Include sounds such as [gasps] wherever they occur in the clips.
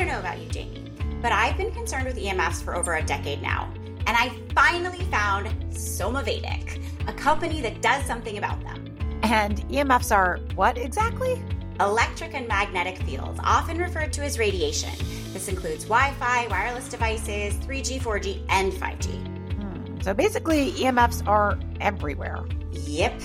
don't know about you, Jamie, but I've been concerned with EMFs for over a decade now, and I finally found Somavedic, a company that does something about them. And EMFs are what exactly? Electric and magnetic fields, often referred to as radiation. This includes Wi Fi, wireless devices, 3G, 4G, and 5G. Hmm. So basically, EMFs are everywhere. Yep.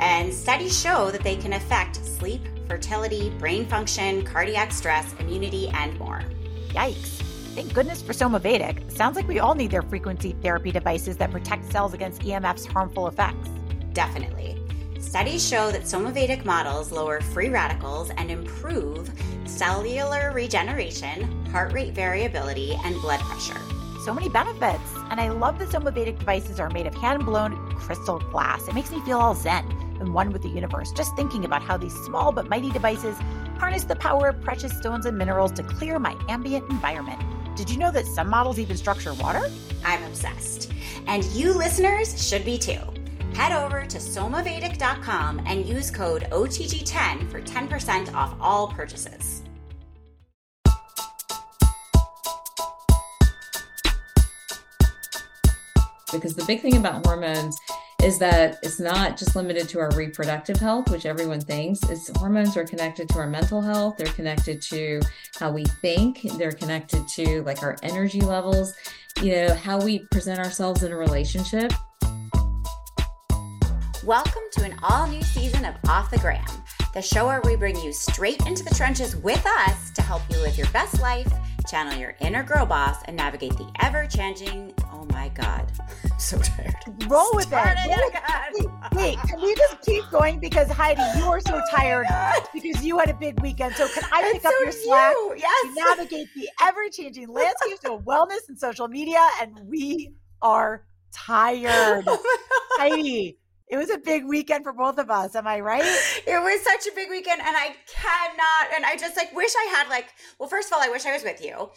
And studies show that they can affect sleep, fertility, brain function, cardiac stress, immunity, and more. Yikes. Thank goodness for Somavedic. Sounds like we all need their frequency therapy devices that protect cells against EMF's harmful effects. Definitely. Studies show that Somavedic models lower free radicals and improve cellular regeneration, heart rate variability, and blood pressure. So many benefits. And I love that Somavedic devices are made of hand blown crystal glass. It makes me feel all zen and one with the universe, just thinking about how these small but mighty devices harness the power of precious stones and minerals to clear my ambient environment. Did you know that some models even structure water? I'm obsessed. And you listeners should be too. Head over to somavedic.com and use code OTG10 for 10% off all purchases. Because the big thing about hormones is that it's not just limited to our reproductive health, which everyone thinks. It's hormones are connected to our mental health. They're connected to how we think. They're connected to like our energy levels, you know, how we present ourselves in a relationship. Welcome to an all new season of Off the Gram, the show where we bring you straight into the trenches with us to help you live your best life, channel your inner girl boss, and navigate the ever changing. Oh my God, I'm [laughs] so tired. Roll with Start it. it Roll- again. Wait, wait, can we just keep going? Because Heidi, you are so Oh tired because you had a big weekend. So can I pick It's up your slack? you. to Yes. navigate the ever-changing landscapes of wellness and social media, and we are [laughs] tired. Oh my God. Heidi, it was a big weekend for both of us. Am I right? [gasps] It was such a big weekend, and I cannot. And I just like wish I had like. Well, first of all, I wish I was with you.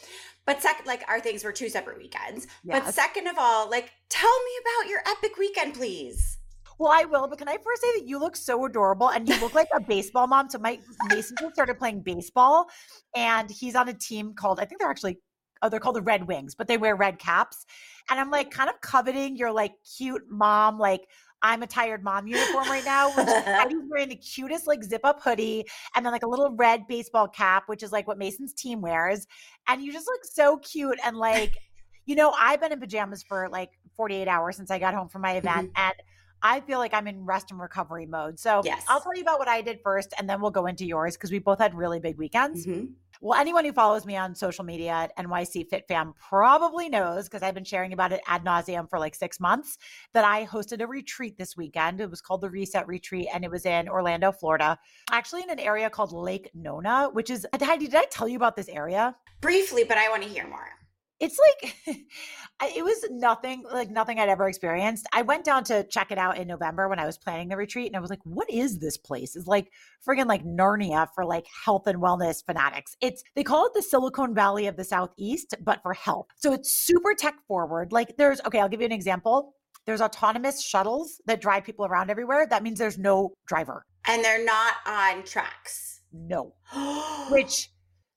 But second, like our things were two separate weekends. But second of all, like tell me about your epic weekend, please. Well, I will, but can I first say that you look so adorable and you look like a baseball mom? So my Mason started playing baseball and he's on a team called, I think they're actually, oh, they're called the Red Wings, but they wear red caps. And I'm like kind of coveting your like cute mom, like I'm a tired mom uniform right now, which Heidi's wearing the cutest like zip up hoodie and then like a little red baseball cap, which is like what Mason's team wears. And you just look so cute and like, [laughs] you know, I've been in pajamas for like 48 hours since I got home from my event. And I feel like I'm in rest and recovery mode. So Yes. I'll tell you about what I did first and then we'll go into yours because we both had really big weekends. Mhm. Well, anyone who follows me on social media at NYC Fit Fam probably knows because I've been sharing about it ad nauseum for like six months that I hosted a retreat this weekend. It was called the Reset Retreat and it was in Orlando, Florida, actually in an area called Lake Nona, which is, Heidi, did I tell you about this area? Briefly, but I want to hear more. It's like [laughs] it was nothing like nothing I'd ever experienced. I went down to check it out in November when I was planning the retreat and I was like, what is this place? It's like friggin' like Narnia for like health and wellness fanatics. It's they call it the Silicon Valley of the Southeast, but for health. So it's super tech forward. Like there's okay, I'll give you an example. There's autonomous shuttles that drive people around everywhere. That means there's no driver. And they're not on tracks. No. [gasps] which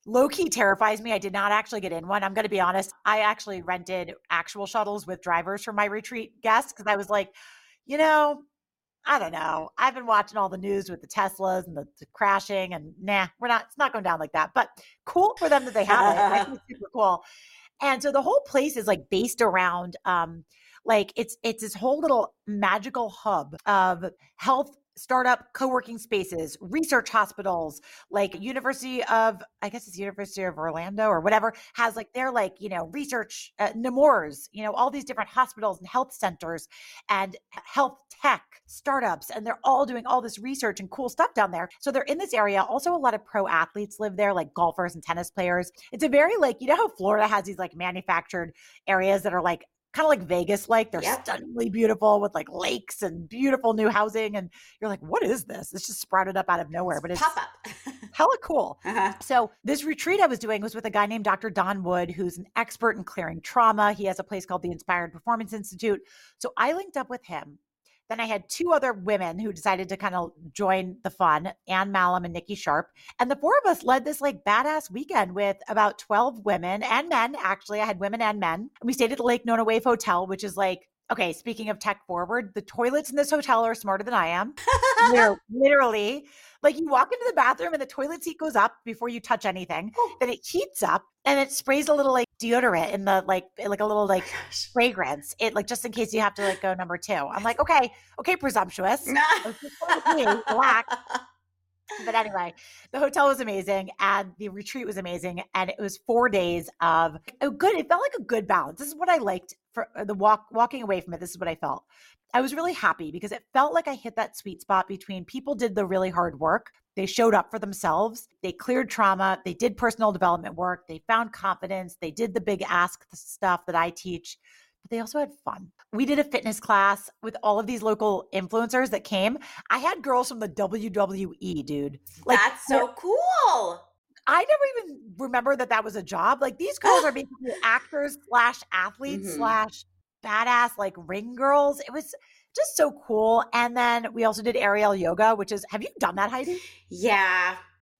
low key terrifies me. I did not actually get in one. I'm going to be honest. I actually rented actual shuttles with drivers for my retreat guests because I was like, you know, I don't know. I've been watching all the news with the Teslas and the, the crashing, and nah, we're not. It's not going down like that. But cool for them that they have it. I think it's [laughs] super cool. And so the whole place is like based around, um, like it's it's this whole little magical hub of health startup co-working spaces research hospitals like university of i guess it's university of orlando or whatever has like their like you know research uh, nemours you know all these different hospitals and health centers and health tech startups and they're all doing all this research and cool stuff down there. So they're in this area. Also a lot of pro athletes live there like golfers and tennis players. It's a very like you know how florida has these like manufactured areas that are like kind of like Vegas like. They're Yep. stunningly beautiful with like lakes and beautiful new housing. And you're like, what is this? It's just sprouted up out of nowhere, but it's Pop up. [laughs] hella cool. uh-huh. So this retreat I was doing was with a guy named Dr. Don Wood, who's an expert in clearing trauma. He has a place called the Inspired Performance Institute. So I linked up with him Then I had two other women who decided to kind of join the fun, Ann Malum and Nikki Sharp. And the four of us led this like badass weekend with about 12 women and men. Actually, I had women and men. And we stayed at the Lake Nona Wave Hotel, which is like okay, speaking of tech forward, the toilets in this hotel are smarter than I am. [laughs] They're literally like you walk into the bathroom and the toilet seat goes up before you touch anything. Oh. Then it heats up and it sprays a little like deodorant in the like eh, like a little oh like oh fragrance. It like just in case you have to like go number two. I'm like, okay, okay, presumptuous. [laughs] Relax. But anyway, the hotel was amazing and the retreat was amazing. And it was four days of a good, it felt like a good balance. This is what I liked for uh, the walk, walking away from it. This is what I felt. I was really happy because it felt like I hit that sweet spot between people did the really hard work. They showed up for themselves. They cleared trauma. They did personal development work. They found confidence. They did the big ask stuff that I teach but they also had fun. We did a fitness class with all of these local influencers that came. I had girls from the WWE, dude. Like, That's so cool. I never even remember that that was a job. Like these girls are [gasps] basically actors slash athletes mm-hmm. slash badass like ring girls. It was just so cool. And then we also did aerial yoga, which is have you done that, Heidi? Yeah.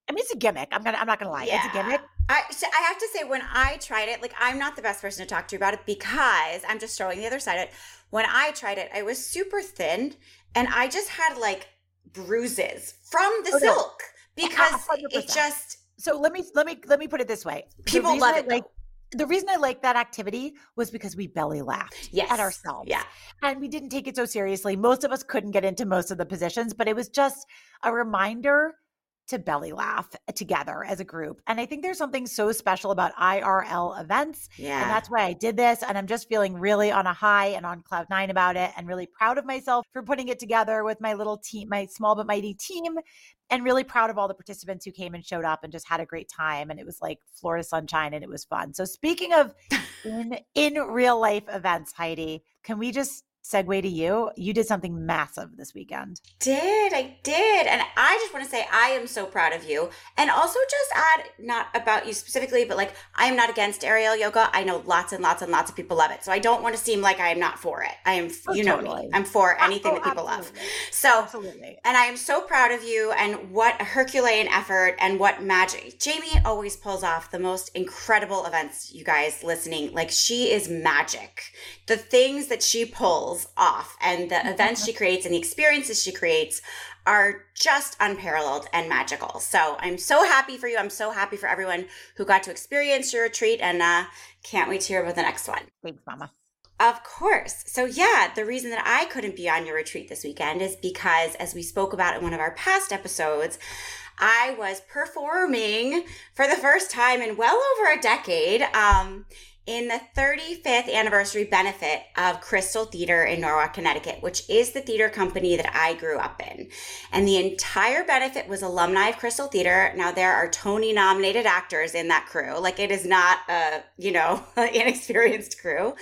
I mean, it's a gimmick. I'm gonna. I'm not gonna lie. Yeah. It's a gimmick. I, I have to say, when I tried it, like I'm not the best person to talk to about it because I'm just throwing the other side of it. When I tried it, I was super thin and I just had like bruises from the oh, okay. silk because 100%. it just. So let me let me let me put it this way. People love it. Like the reason I liked that activity was because we belly laughed yes. at ourselves. Yeah. And we didn't take it so seriously. Most of us couldn't get into most of the positions, but it was just a reminder to belly laugh eh, together as a group. And I think there's something so special about IRL events. Yeah. And that's why I did this. And I'm just feeling really on a high and on cloud nine about it and really proud of myself for putting it together with my little team, my small but mighty team. And really proud of all the participants who came and showed up and just had a great time. And it was like Florida sunshine and it was fun. So speaking of [laughs] in in real life events, Heidi, can we just segue to you. You did something massive this weekend. Did I did. And I just want to say I am so proud of you. And also just add not about you specifically, but like I am not against aerial yoga. I know lots and lots and lots of people love it. So I don't want to seem like I am not for it. I am oh, you know me. I'm for oh, anything oh, that people absolutely. love. So absolutely. And I am so proud of you and what a Herculean effort and what magic. Jamie always pulls off the most incredible events, you guys listening. Like she is magic. The things that she pulls off and the mm-hmm. events she creates and the experiences she creates are just unparalleled and magical. So I'm so happy for you. I'm so happy for everyone who got to experience your retreat and uh, can't wait to hear about the next one. Thanks, Mama. Of course. So, yeah, the reason that I couldn't be on your retreat this weekend is because, as we spoke about in one of our past episodes, I was performing for the first time in well over a decade um, in the 35th anniversary benefit of Crystal Theater in Norwalk, Connecticut, which is the theater company that I grew up in. And the entire benefit was alumni of Crystal Theater. Now there are Tony nominated actors in that crew. Like it is not a, you know, [laughs] inexperienced crew.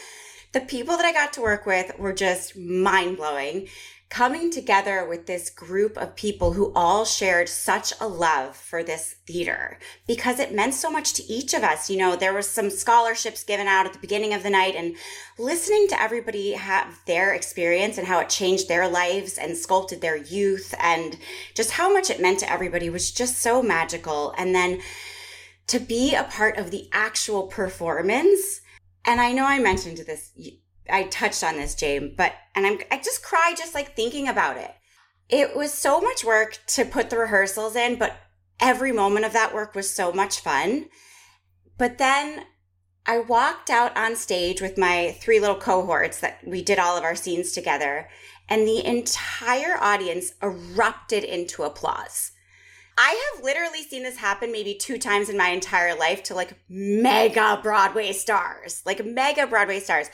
The people that I got to work with were just mind blowing coming together with this group of people who all shared such a love for this theater because it meant so much to each of us. You know, there was some scholarships given out at the beginning of the night and listening to everybody have their experience and how it changed their lives and sculpted their youth and just how much it meant to everybody was just so magical. And then to be a part of the actual performance. And I know I mentioned this I touched on this, James, but and I'm I just cry just like thinking about it. It was so much work to put the rehearsals in, but every moment of that work was so much fun. But then I walked out on stage with my three little cohorts that we did all of our scenes together, and the entire audience erupted into applause. I have literally seen this happen maybe two times in my entire life to like mega Broadway stars, like mega Broadway stars.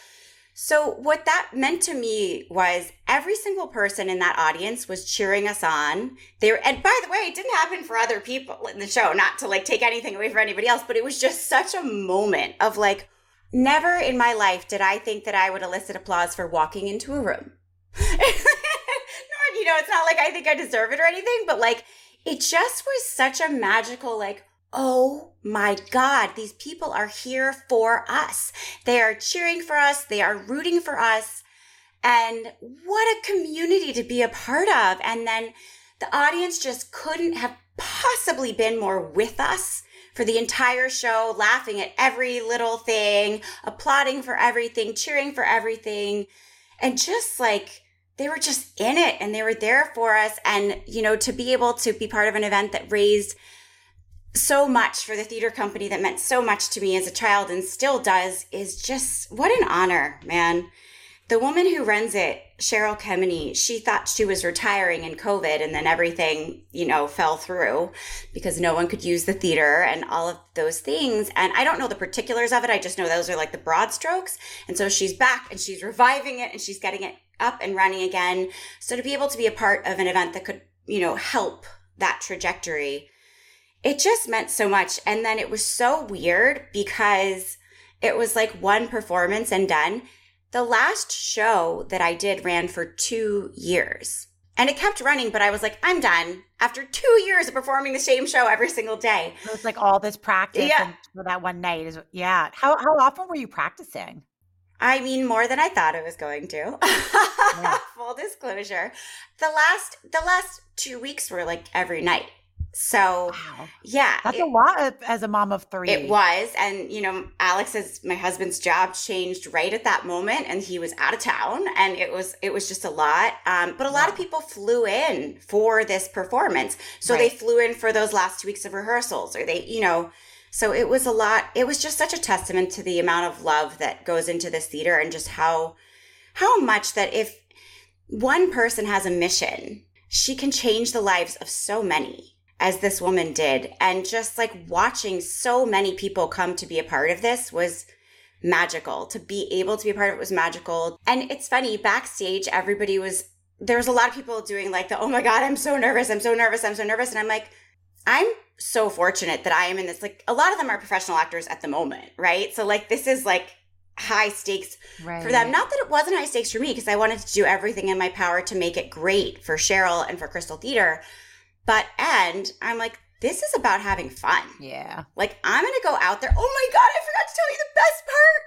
So, what that meant to me was every single person in that audience was cheering us on. They were, and by the way, it didn't happen for other people in the show, not to like take anything away from anybody else, but it was just such a moment of like, never in my life did I think that I would elicit applause for walking into a room. [laughs] You know, it's not like I think I deserve it or anything, but like, it just was such a magical, like, oh my God, these people are here for us. They are cheering for us, they are rooting for us. And what a community to be a part of. And then the audience just couldn't have possibly been more with us for the entire show, laughing at every little thing, applauding for everything, cheering for everything. And just like, they were just in it and they were there for us. And, you know, to be able to be part of an event that raised so much for the theater company that meant so much to me as a child and still does is just what an honor, man. The woman who runs it, Cheryl Kemeny, she thought she was retiring in COVID and then everything, you know, fell through because no one could use the theater and all of those things. And I don't know the particulars of it. I just know those are like the broad strokes. And so she's back and she's reviving it and she's getting it up and running again. So to be able to be a part of an event that could, you know, help that trajectory it just meant so much. And then it was so weird because it was like one performance and done. The last show that I did ran for two years and it kept running, but I was like, I'm done after two years of performing the same show every single day. It was like all this practice yeah. for that one night is yeah. How how often were you practicing? I mean, more than I thought I was going to. Yeah. [laughs] Full disclosure. The last the last two weeks were like every night. So, wow. yeah, that's it, a lot as a mom of three. It was. And, you know, Alex's, my husband's job changed right at that moment and he was out of town and it was, it was just a lot. Um, but a lot wow. of people flew in for this performance. So right. they flew in for those last two weeks of rehearsals or they, you know, so it was a lot. It was just such a testament to the amount of love that goes into this theater and just how, how much that if one person has a mission, she can change the lives of so many as this woman did. And just like watching so many people come to be a part of this was magical. To be able to be a part of it was magical. And it's funny, backstage, everybody was, there was a lot of people doing like the, oh my God, I'm so nervous. I'm so nervous. I'm so nervous. And I'm like, I'm so fortunate that I am in this. Like, a lot of them are professional actors at the moment, right? So, like, this is like high stakes right. for them. Not that it wasn't high stakes for me, because I wanted to do everything in my power to make it great for Cheryl and for Crystal Theater. But and I'm like, this is about having fun. Yeah. Like I'm gonna go out there. Oh my god, I forgot to tell you the best part.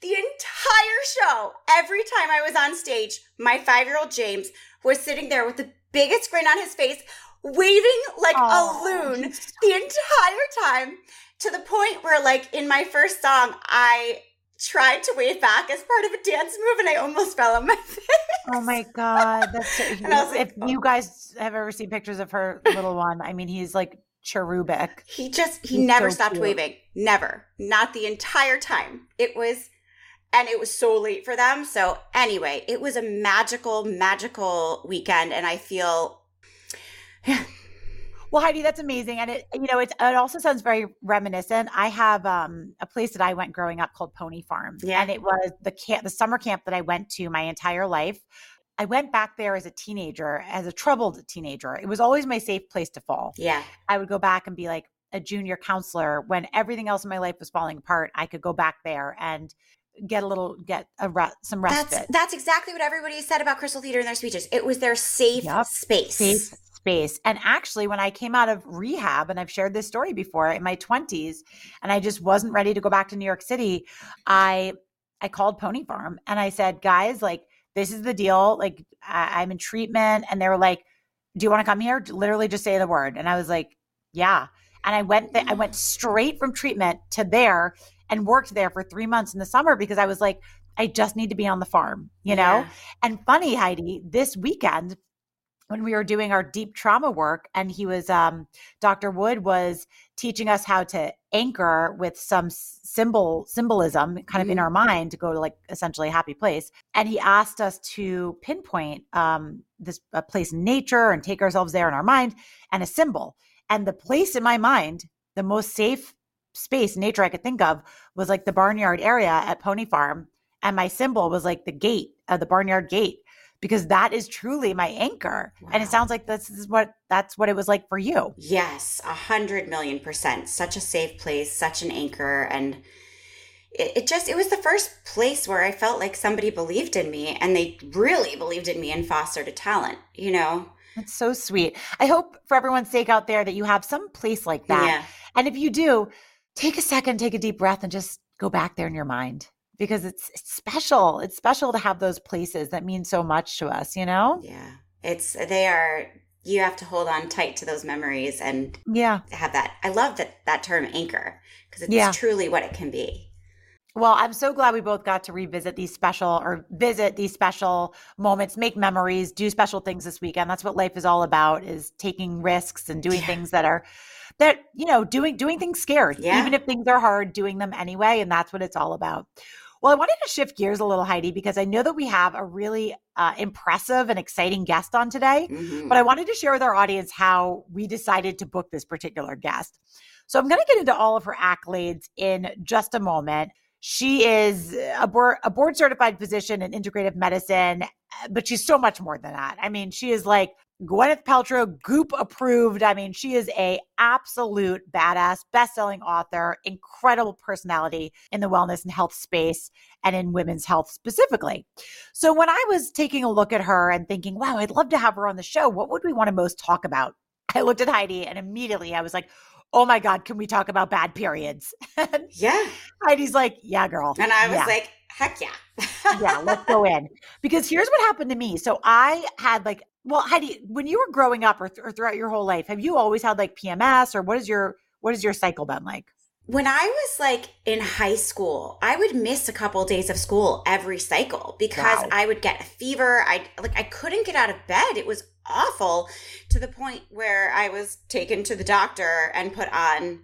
The entire show, every time I was on stage, my five-year-old James was sitting there with the biggest grin on his face, waving like a loon the entire time to the point where like in my first song, I tried to wave back as part of a dance move and I almost fell on my [laughs] face. Oh my god, that's so, [laughs] like, if oh. you guys have ever seen pictures of her little one, I mean, he's like cherubic. He just he he's never so stopped cute. waving, never, not the entire time. It was, and it was so late for them. So anyway, it was a magical, magical weekend, and I feel. [sighs] Well, Heidi, that's amazing, and it you know it it also sounds very reminiscent. I have um, a place that I went growing up called Pony Farm, yeah. and it was the camp, the summer camp that I went to my entire life. I went back there as a teenager, as a troubled teenager. It was always my safe place to fall. Yeah, I would go back and be like a junior counselor when everything else in my life was falling apart. I could go back there and get a little get a re- some respite. That's that's exactly what everybody said about Crystal Theater in their speeches. It was their safe yep. space. Safe space. And actually, when I came out of rehab, and I've shared this story before in my 20s, and I just wasn't ready to go back to New York City, I I called Pony Farm and I said, guys, like this is the deal. Like I- I'm in treatment, and they were like, "Do you want to come here?" Literally, just say the word, and I was like, "Yeah." And I went th- I went straight from treatment to there and worked there for three months in the summer because I was like, I just need to be on the farm, you know? Yeah. And funny, Heidi, this weekend, when we were doing our deep trauma work and he was um, dr wood was teaching us how to anchor with some symbol symbolism kind of mm-hmm. in our mind to go to like essentially a happy place. And he asked us to pinpoint um, this a place in nature and take ourselves there in our mind and a symbol. And the place in my mind the most safe space nature i could think of was like the barnyard area at pony farm. And my symbol was like the gate of uh, the barnyard gate because that is truly my anchor. Wow. And it sounds like this is what that's what it was like for you. Yes, a hundred million percent. Such a safe place, such an anchor. And it, it, just it was the first place where I felt like somebody believed in me and they really believed in me and fostered a talent, you know. That's so sweet. I hope for everyone's sake out there that you have some place like that. Yeah. And if you do, take a second, take a deep breath and just go back there in your mind because it's, it's special. It's special to have those places that mean so much to us, you know? Yeah. It's, they are, you have to hold on tight to those memories and Yeah. have that. I love that, that term anchor because it's Yeah. truly what it can be. Well, I'm so glad we both got to revisit these special or visit these special moments, make memories, do special things this weekend. That's what life is all about is taking risks and doing Yeah. things that are that, you know, doing doing things scared. Yeah. Even if things are hard, doing them anyway, and that's what it's all about. Well, I wanted to shift gears a little, Heidi, because I know that we have a really uh, impressive and exciting guest on today. Mhm. But I wanted to share with our audience how we decided to book this particular guest. So I'm going to get into all of her accolades in just a moment. She is a board, a board certified physician in integrative medicine, but she's so much more than that. I mean, she is like Gwyneth Paltrow, Goop approved. I mean, she is a absolute badass, best-selling author, incredible personality in the wellness and health space and in women's health specifically. So when I was taking a look at her and thinking, wow, I'd love to have her on the show, what would we want to most talk about? I looked at Heidi and immediately I was like, oh my God, can we talk about bad periods? [laughs] And Yeah. Heidi's like, yeah, girl. And I was yeah, like, heck yeah. yeah, let's go in. Because here's what happened to me. So I had like, well, Heidi, when you were growing up or, th- or throughout your whole life, have you always had like PMS or what is your, what is your cycle been like? When I was like in high school, I would miss a couple days of school every cycle because Wow. I would get a fever. I like I couldn't get out of bed. It was awful to the point where I was taken to the doctor and put on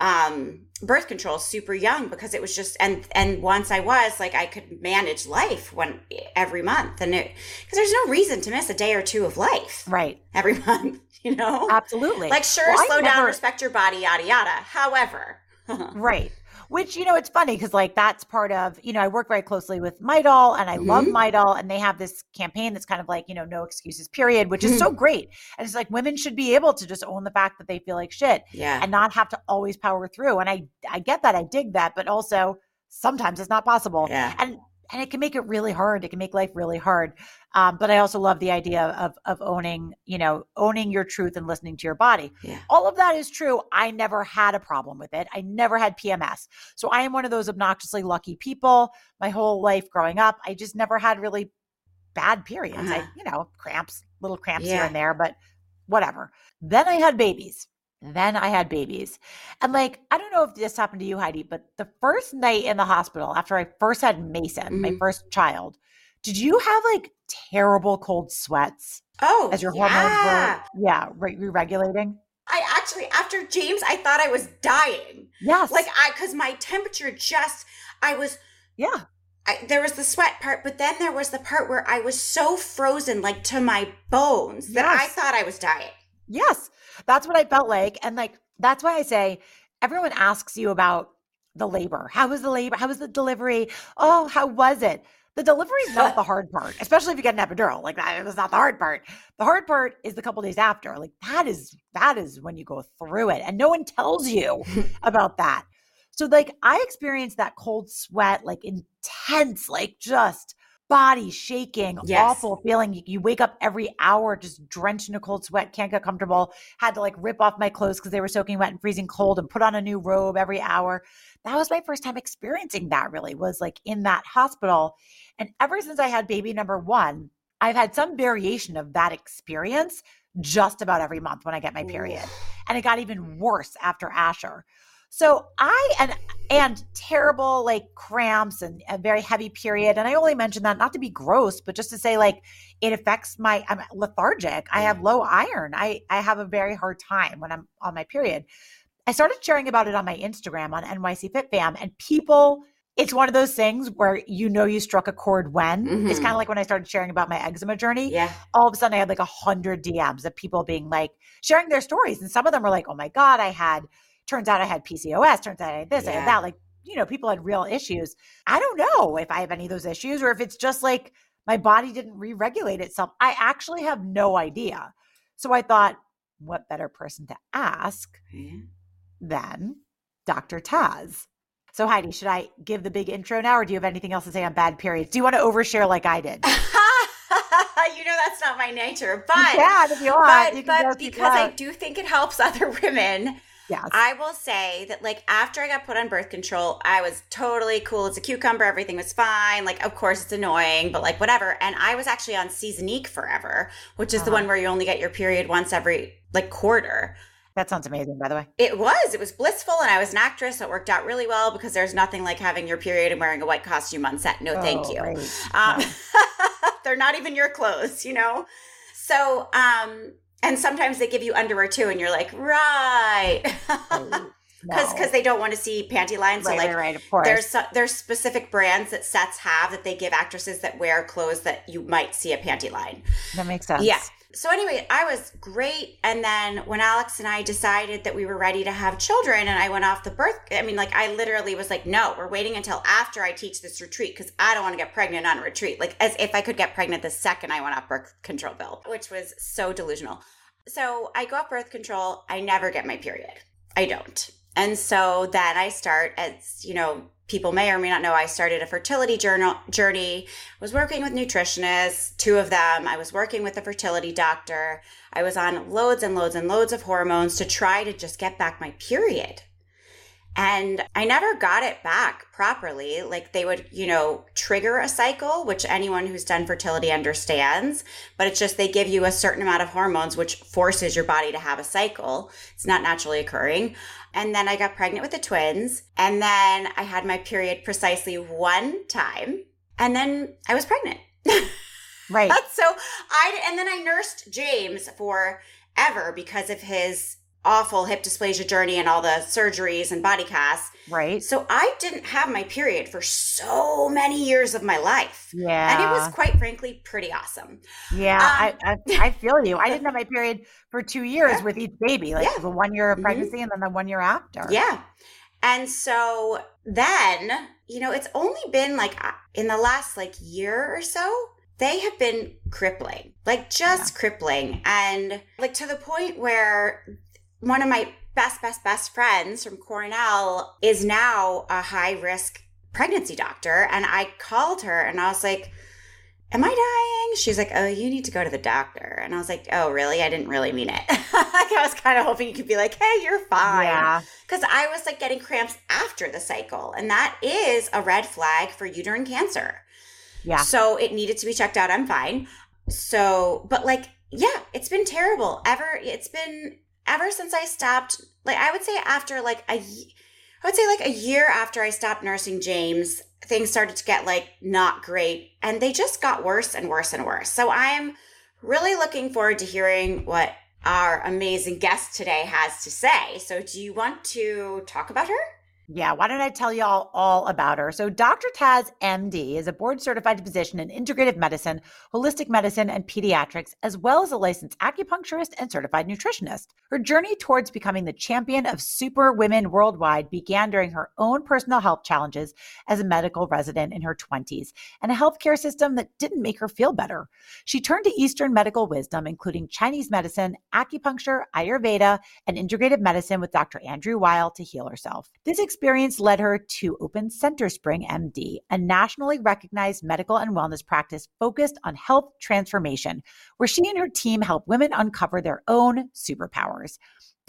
um birth control super young because it was just and and once I was like I could manage life when every month and it because there's no reason to miss a day or two of life Right. every [laughs] month, you know? Absolutely. Like sure, Well, slow down, respect your body, yada yada. However, [laughs] Right. Which, you know, it's funny because, like, that's part of, you know, I work very closely with Midol and I love Mhm. Midol, and they have this campaign that's kind of like, you know, no excuses, period, which is so [laughs] great. And it's like women should be able to just own the fact that they feel like shit yeah. and not have to always power through. And I, I get that. I dig that. But also, sometimes it's not possible. Yeah. And, and it can make it really hard. It can make life really hard. Um, but I also love the idea of of owning, you know, owning your truth and listening to your body Yeah. all of that is true. I never had a problem with it. I never had PMS. So I am one of those obnoxiously lucky people. My whole life growing up, I just never had really bad periods. I, Uh-huh. you know, cramps, little cramps here and there, but whatever. Then I had babies. Then I had babies. And like, I don't know if this happened to you, Heidi, but the first night in the hospital after I first had Mason, my Mhm. first child, did you have like terrible cold sweats Oh, as your yeah. hormones were, yeah, re- re-regulating? I actually, after James, I thought I was dying. Yes. Like I, because my temperature just, I was, yeah. I, there was the sweat part, but then there was the part where I was so frozen, like to my bones, that I thought I was dying. Yes, that's what I felt like. And like, that's why I say everyone asks you about the labor. How was the labor? How was the delivery? Oh, how was it? The delivery is not the [laughs] hard part, especially if you get an epidural. Like that was not the hard part. The hard part is the couple days after. Like that is that is when you go through it, and no one tells you [laughs] about that. So like I experienced that cold sweat, like intense, like just body shaking, Yes. awful feeling. You, you wake up every hour just drenched in a cold sweat, can't get comfortable. Had to like rip off my clothes because they were soaking wet and freezing cold and put on a new robe every hour. That was my first time experiencing that really was like in that hospital. And ever since I had baby number one, I've had some variation of that experience just about every month when I get my period. And it got even worse after Asher. So I and and terrible like cramps and a very heavy period. And I only mention that not to be gross, but just to say like it affects my I'm lethargic. I have low iron. I I have a very hard time when I'm on my period. I started sharing about it on my Instagram on NYC Fit Fam, and people. It's one of those things where you know you struck a chord when. It's Mhm. kind of like when I started sharing about my eczema journey Yeah. all of a sudden I had like a hundred DMs of people being like sharing their stories. And some of them were like, oh my God, I had, turns out I had PCOS, turns out I had this, I had that. Like, you know, people had real issues. I don't know if I have any of those issues or if it's just like my body didn't re regulate itself. I actually have no idea. So I thought, what better person to ask Yeah. than Dr. Taz? So, Heidi, should I give the big intro now or do you have anything else to say on bad periods? Do you want to overshare like I did? [laughs] you know that's not my nature, but can if you want. but, You but because I do think it helps other women. Yes. I will say that, like, after I got put on birth control, I was totally cool as a cucumber. Everything was fine. Like, of course, it's annoying, but like, whatever. And I was actually on Seasonique forever, which is the Uh-huh. one where you only get your period once every like quarter. that sounds amazing, by the way. It was. It was blissful, and I was an actress, so it worked out really well because there's nothing like having your period and wearing a white costume on set. No, thank Oh, you. right. Um, No. they're not even your clothes, you know? So, um, and sometimes they give you underwear too, and you're like, right. [laughs] Because No. they don't want to see panty lines. So, right, like, right, right, there's there's specific brands that sets have that they give actresses that wear clothes that you might see a panty line. that makes sense. Yeah. So anyway, I was great. And then when Alex and I decided that we were ready to have children and I went off the birth, I mean, like I literally was like, no, we're waiting until after I teach this retreat because I don't want to get pregnant on a retreat. Like as if I could get pregnant the second I went off birth control pill, which was so delusional. So I go off birth control. I never get my period. I don't. And so then I start as, you know, people may or may not know, I started a fertility journal journey was working with nutritionists, two of them. I was working with a fertility doctor. I was on loads and loads and loads of hormones to try to just get back my period. And I never got it back properly. Like they would, you know, trigger a cycle, which anyone who's done fertility understands, but it's just they give you a certain amount of hormones, which forces your body to have a cycle. It's not naturally occurring. And then I got pregnant with the twins. And then I had my period precisely one time. And then I was pregnant. [laughs] Right. so I and then I nursed James for ever because of his awful hip dysplasia journey and all the surgeries and body casts. Right. So I didn't have my period for so many years of my life. Yeah. And it was quite frankly pretty awesome. Yeah, Um, I, I I feel you. I didn't [laughs] have my period for two years Yeah. with each baby, like Yeah. the one year of Mhm. pregnancy and then the one year after. Yeah. And so then, you know, it's only been like uh, in the last like year or so, they have been crippling, like just crippling. And like to the point where one of my best, best, best friends from Cornell is now a high risk pregnancy doctor. And I called her and I was like, Am I dying? She's like, Oh, you need to go to the doctor. And I was like, Oh, really? I didn't really mean it. [laughs] like, I was kind of hoping you could be like, Hey, you're fine Yeah. because I was like getting cramps after the cycle, and that is a red flag for uterine cancer. Yeah. So it needed to be checked out. I'm fine. So, but like, yeah, it's been terrible. Ever, it's been ever since I stopped. Like, I would say after like a, I would say like a year after I stopped nursing James, things started to get like not great, and they just got worse and worse and worse. So I am really looking forward to hearing what our amazing guest today has to say. So, do you want to talk about her? Yeah, why don't I tell y'all all about her? So, Dr. Taz, MD, is a board certified physician in integrative medicine, holistic medicine, and pediatrics, as well as a licensed acupuncturist and certified nutritionist. Her journey towards becoming the champion of super women worldwide began during her own personal health challenges as a medical resident in her 20s and a healthcare system that didn't make her feel better. She turned to Eastern medical wisdom, including Chinese medicine, acupuncture, Ayurveda, and integrative medicine with Dr. Andrew Weil to heal herself. This experience led her to open CentreSpring MD, a nationally recognized medical and wellness practice focused on health transformation, where she and her team help women uncover their own superpowers.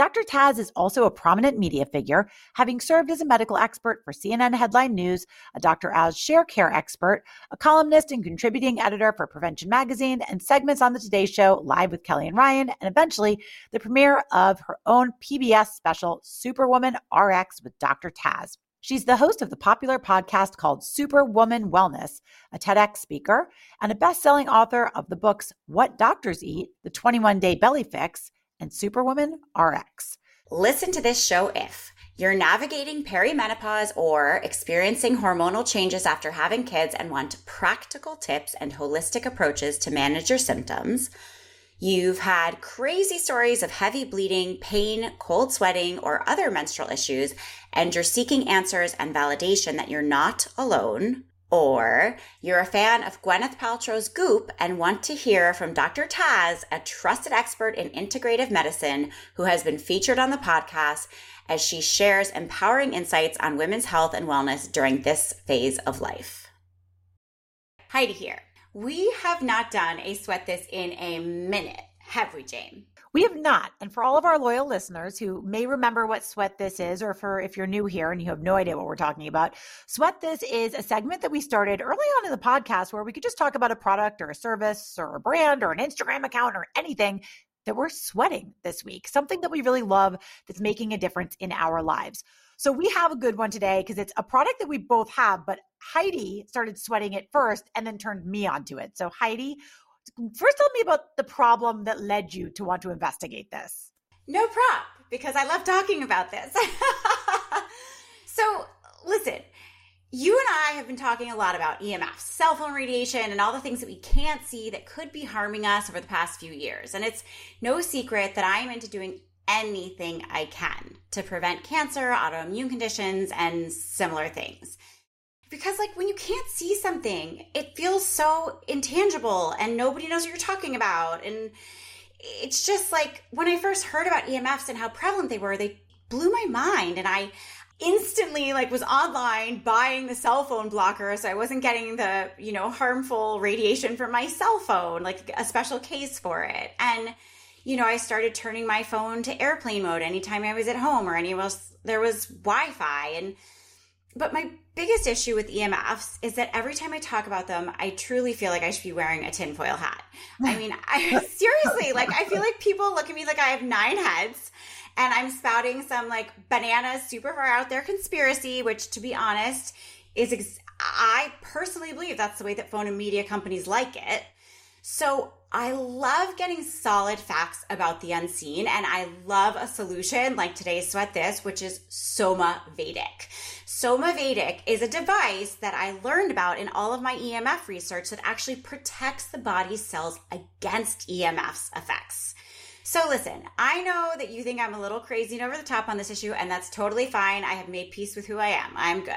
Dr. Taz is also a prominent media figure, having served as a medical expert for CNN Headline News, a Dr. Oz Sharecare expert, a columnist and contributing editor for Prevention Magazine, and segments on the Today Show, Live with Kelly and Ryan, and eventually the premiere of her own PBS special, Superwoman RX with Dr. Taz. She's the host of the popular podcast called Superwoman Wellness, a TEDx speaker, and a best selling author of the books What Doctors Eat, The 21 Day Belly Fix, and Superwoman RX. Listen to this show if you're navigating perimenopause or experiencing hormonal changes after having kids and want practical tips and holistic approaches to manage your symptoms. You've had crazy stories of heavy bleeding, pain, cold sweating, or other menstrual issues, and you're seeking answers and validation that you're not alone. Or you're a fan of Gwyneth Paltrow's Goop and want to hear from Dr. Taz, a trusted expert in integrative medicine who has been featured on the podcast as she shares empowering insights on women's health and wellness during this phase of life. Heidi here. We have not done a sweat this in a minute, have we, Jane? We have not. And for all of our loyal listeners who may remember what Sweat This is, or for if you're new here and you have no idea what we're talking about, Sweat This is a segment that we started early on in the podcast where we could just talk about a product or a service or a brand or an Instagram account or anything that we're sweating this week, something that we really love that's making a difference in our lives. So we have a good one today because it's a product that we both have, but Heidi started sweating it first and then turned me onto it. So Heidi, first tell me about the problem that led you to want to investigate this. No prop, because I love talking about this. [laughs] so listen, you and I have been talking a lot about EMF, cell phone radiation, and all the things that we can't see that could be harming us over the past few years. And it's no secret that I am into doing anything I can to prevent cancer, autoimmune conditions, and similar things. Because, like, when you can't see something, it feels so intangible and nobody knows what you're talking about. And it's just like when I first heard about EMFs and how prevalent they were, they blew my mind. And I, instantly like was online buying the cell phone blocker so I wasn't getting the, you know, harmful radiation from my cell phone, like a special case for it. And you know, I started turning my phone to airplane mode anytime I was at home or any else there was Wi-Fi and but my biggest issue with EMFs is that every time I talk about them, I truly feel like I should be wearing a tinfoil hat. I mean, I [laughs] seriously, like, I feel like people look at me like I have nine heads and I'm spouting some like banana super far out there conspiracy, which to be honest is, ex- I personally believe that's the way that phone and media companies like it. So I love getting solid facts about the unseen, and I love a solution like today's Sweat This, which is Soma Vedic. Somavedic is a device that I learned about in all of my EMF research that actually protects the body's cells against EMF's effects. So listen, I know that you think I'm a little crazy and over the top on this issue, and that's totally fine. I have made peace with who I am. I'm good.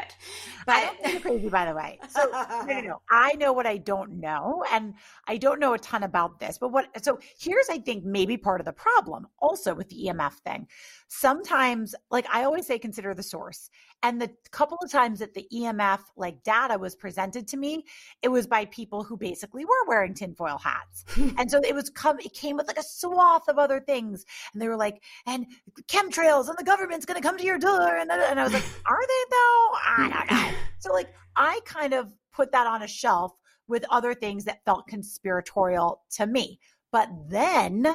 But I don't think you're crazy, by the way. So no, no, [laughs] no. I know what I don't know, and I don't know a ton about this. But what? So here's, I think, maybe part of the problem also with the EMF thing. Sometimes, like I always say, consider the source. And the couple of times that the EMF like data was presented to me, it was by people who basically were wearing tinfoil hats. [laughs] and so it was come, it came with like a swath of other things. And they were like, and chemtrails and the government's going to come to your door. And, and I was like, [laughs] are they though? I don't know. So like I kind of put that on a shelf with other things that felt conspiratorial to me. But then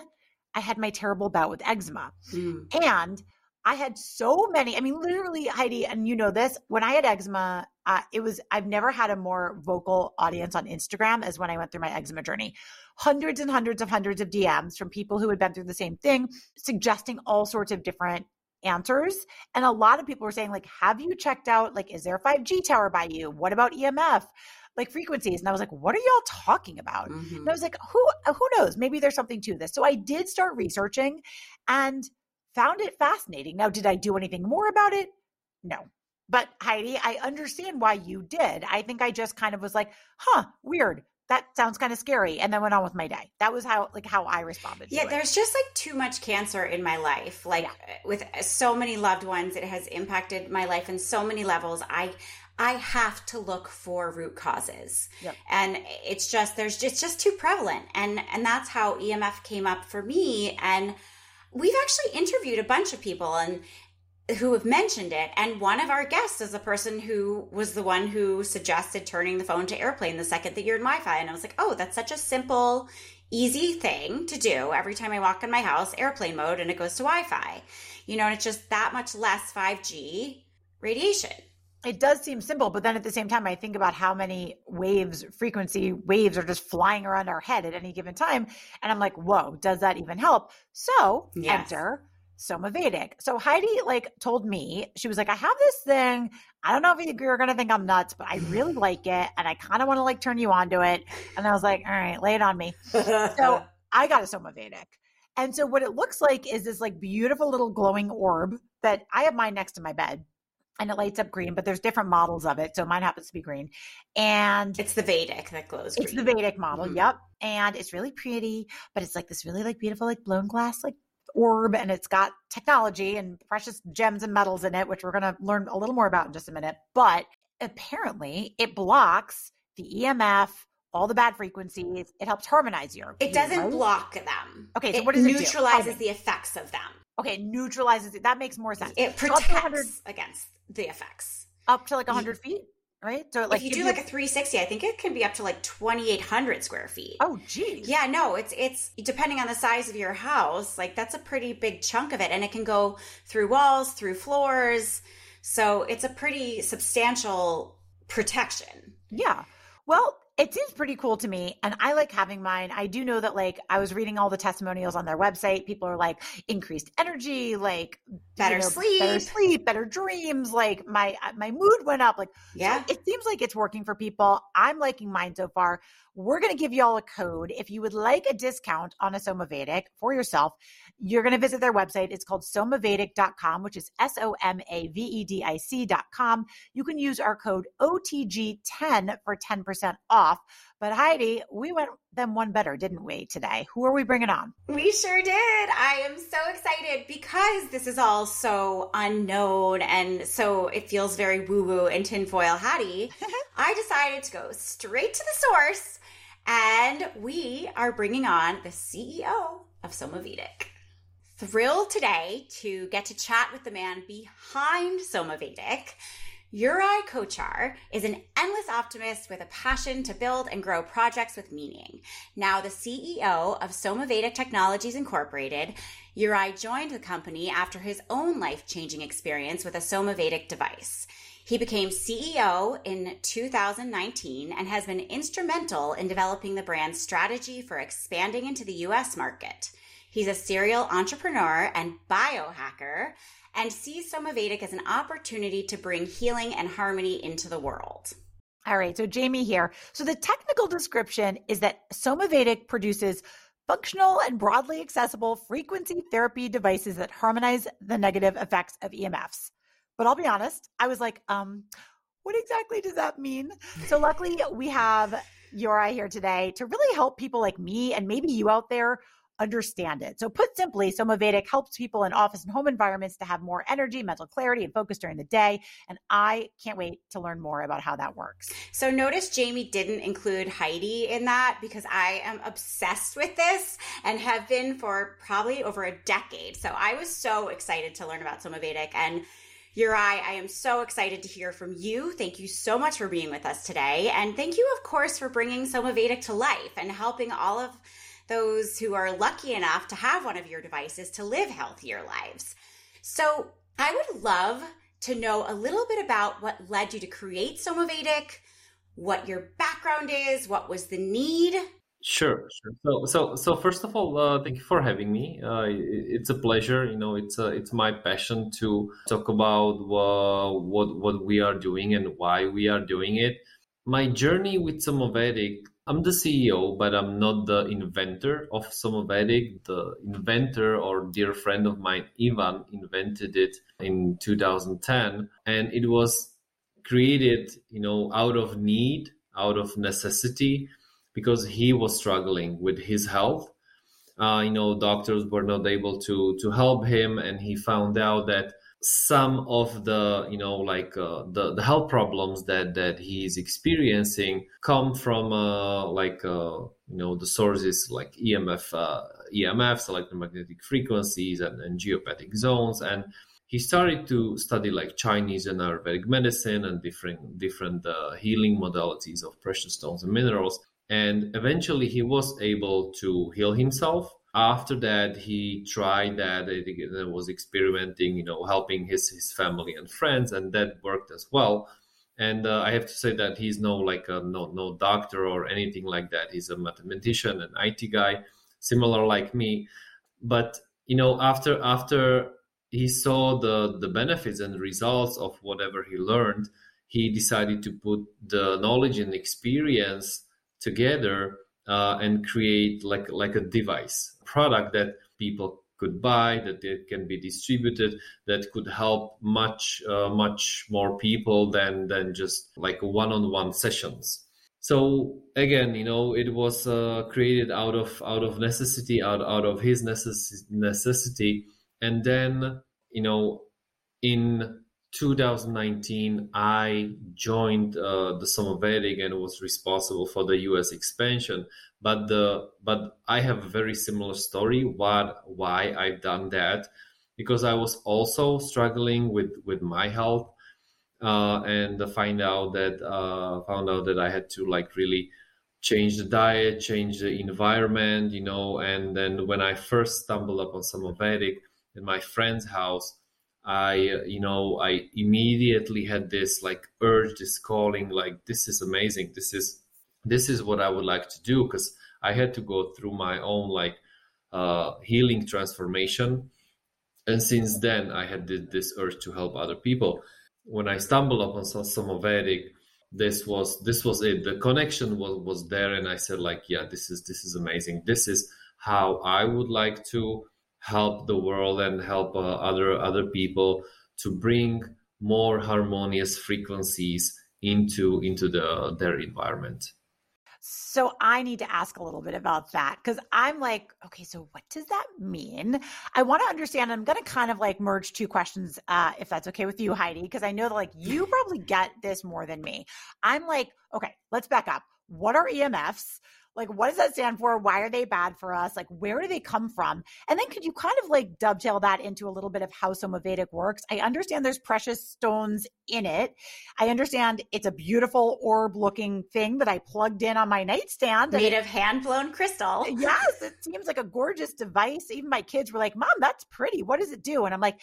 I had my terrible bout with eczema. Mm. And I had so many. I mean, literally, Heidi, and you know this. When I had eczema, uh, it was I've never had a more vocal audience on Instagram as when I went through my eczema journey. Hundreds and hundreds of hundreds of DMs from people who had been through the same thing, suggesting all sorts of different answers. And a lot of people were saying, like, have you checked out? Like, is there a 5G tower by you? What about EMF? Like frequencies. And I was like, what are y'all talking about? Mm-hmm. And I was like, who who knows? Maybe there's something to this. So I did start researching and found it fascinating. Now, did I do anything more about it? No. But Heidi, I understand why you did. I think I just kind of was like, huh, weird. That sounds kind of scary. And then went on with my day. That was how like how I responded. Yeah, there's just like too much cancer in my life. Like yeah. Eh, with eh, so many loved ones, it has impacted my life in so many levels. I I have to look for root causes. Yep. And eh, it's just there's it's just too prevalent. And and that's how EMF came up for me. And we've actually interviewed a bunch of people and who have mentioned it and one of our guests is the person who was the one who suggested turning the phone to airplane the second that you're in wi-fi and i was like oh that's such a simple easy thing to do every time i walk in my house airplane mode and it goes to wi-fi you know and it's just that much less 5g radiation it does seem simple, but then at the same time, I think about how many waves, frequency waves are just flying around our head at any given time. And I'm like, whoa, does that even help? So yes. enter Somavedic. So Heidi like told me, she was like, I have this thing. I don't know if you're going to think I'm nuts, but I really like it. And I kind of want to like turn you on to it. And I was like, all right, lay it on me. so [laughs] I got a Somavedic. And so what it looks like is this like beautiful little glowing orb that I have mine next to my bed and it lights up green, but there's different models of it. So mine happens to be green. And it's the Vedic that glows It's the Vedic model. Mm-hmm. Yep. And it's really pretty, but it's like this really like beautiful, like blown glass, like orb. And it's got technology and precious gems and metals in it, which we're going to learn a little more about in just a minute. But apparently it blocks the EMF all the bad frequencies. It helps harmonize your. It doesn't right? block them. Okay, so it what does it neutralizes the effects of them. Okay, neutralizes it. That makes more sense. It protects so against the effects. Up to like 100 feet, right? So like if you do like a 360, I think it can be up to like 2,800 square feet. Oh, geez. Yeah, no, it's it's depending on the size of your house. Like that's a pretty big chunk of it, and it can go through walls, through floors. So it's a pretty substantial protection. Yeah. Well, it seems pretty cool to me and i like having mine. I do know that like i was reading all the testimonials on their website. People are like increased energy like better you know, sleep better sleep better dreams like my uh, my mood went up like yeah. so it seems like it's working for people. I'm liking mine so far. We're going to give you all a code. If you would like a discount on a somavedic for yourself you're going to visit their website. It's called somavedic.com, which is S O M A V E D I C.com. You can use our code OTG10 for 10% off. But Heidi, we went them one better, didn't we, today? Who are we bringing on? We sure did. I am so excited because this is all so unknown and so it feels very woo woo and tinfoil hatty. [laughs] I decided to go straight to the source and we are bringing on the CEO of Somavedic thrilled today to get to chat with the man behind Somavedic. Uri Kočar is an endless optimist with a passion to build and grow projects with meaning. Now the CEO of Somavedic Technologies Incorporated, Uri joined the company after his own life-changing experience with a Somavedic device. He became CEO in 2019 and has been instrumental in developing the brand's strategy for expanding into the US market. He's a serial entrepreneur and biohacker and sees Somavedic as an opportunity to bring healing and harmony into the world. All right, so Jamie here. So the technical description is that Somavedic produces functional and broadly accessible frequency therapy devices that harmonize the negative effects of EMFs. But I'll be honest, I was like, um, what exactly does that mean? So luckily we have Uri here today to really help people like me and maybe you out there understand it. So, put simply, Somavedic helps people in office and home environments to have more energy, mental clarity, and focus during the day. And I can't wait to learn more about how that works. So, notice Jamie didn't include Heidi in that because I am obsessed with this and have been for probably over a decade. So, I was so excited to learn about Somavedic and Uri, I am so excited to hear from you. Thank you so much for being with us today. And thank you, of course, for bringing Somavedic to life and helping all of those who are lucky enough to have one of your devices to live healthier lives. So I would love to know a little bit about what led you to create Somavedic, what your background is, what was the need. Sure, sure. So, so, so first of all, uh, thank you for having me. Uh, it's a pleasure. You know, it's a, it's my passion to talk about uh, what what we are doing and why we are doing it. My journey with Somavedic I'm the CEO, but I'm not the inventor of Somavedic. The inventor or dear friend of mine, Ivan, invented it in 2010, and it was created, you know, out of need, out of necessity, because he was struggling with his health. Uh, you know, doctors were not able to to help him, and he found out that some of the you know like uh, the the health problems that that he's experiencing come from uh, like uh, you know the sources like EMF uh, EMFs electromagnetic frequencies and, and geopathic zones. And he started to study like Chinese and Ayurvedic medicine and different different uh, healing modalities of precious stones and minerals. And eventually he was able to heal himself after that he tried that was experimenting you know helping his his family and friends and that worked as well. And uh, i have to say that he's no like a no no doctor or anything like that. He's a mathematician and it guy similar like me. But you know after after he saw the the benefits and results of whatever he learned he decided to put the knowledge and experience together uh, and create like like a device product that people could buy that it can be distributed that could help much uh, much more people than than just like one-on-one sessions. So again you know it was uh, created out of out of necessity out out of his necess- necessity. And then you know in 2019, I joined uh, the Somavedic and was responsible for the US expansion. But the but I have a very similar story. What why I've done that? Because I was also struggling with with my health, uh, and find out that uh, found out that I had to like really change the diet, change the environment, you know. And then when I first stumbled upon Somavedic in my friend's house I, you know, I immediately had this like urge, this calling, like this is amazing. This is this is what I would like to do because I had to go through my own like uh, healing transformation, and since then I had this urge to help other people. When I stumbled upon Somavedic, this was this was it. The connection was was there, and I said like, yeah, this is this is amazing. This is how I would like to help the world and help uh, other other people to bring more harmonious frequencies into into the their environment so I need to ask a little bit about that because I'm like, okay, so what does that mean? I want to understand. I'm going to kind of like merge two questions, uh, if that's okay with you, Heidi, because I know that like you [laughs] probably get this more than me. I'm like, okay, let's back up. What are EMFs? Like, what does that stand for? Why are they bad for us? Like, where do they come from? And then could you kind of like dovetail that into a little bit of how Somavedic works? I understand there's precious stones in it. I understand it's a beautiful orb looking thing that I plugged in on my nightstand. Made of hand blown crystal. [laughs] Yes, it seems like a gorgeous device. Even my kids were like, Mom, that's pretty. What does it do? And I'm like,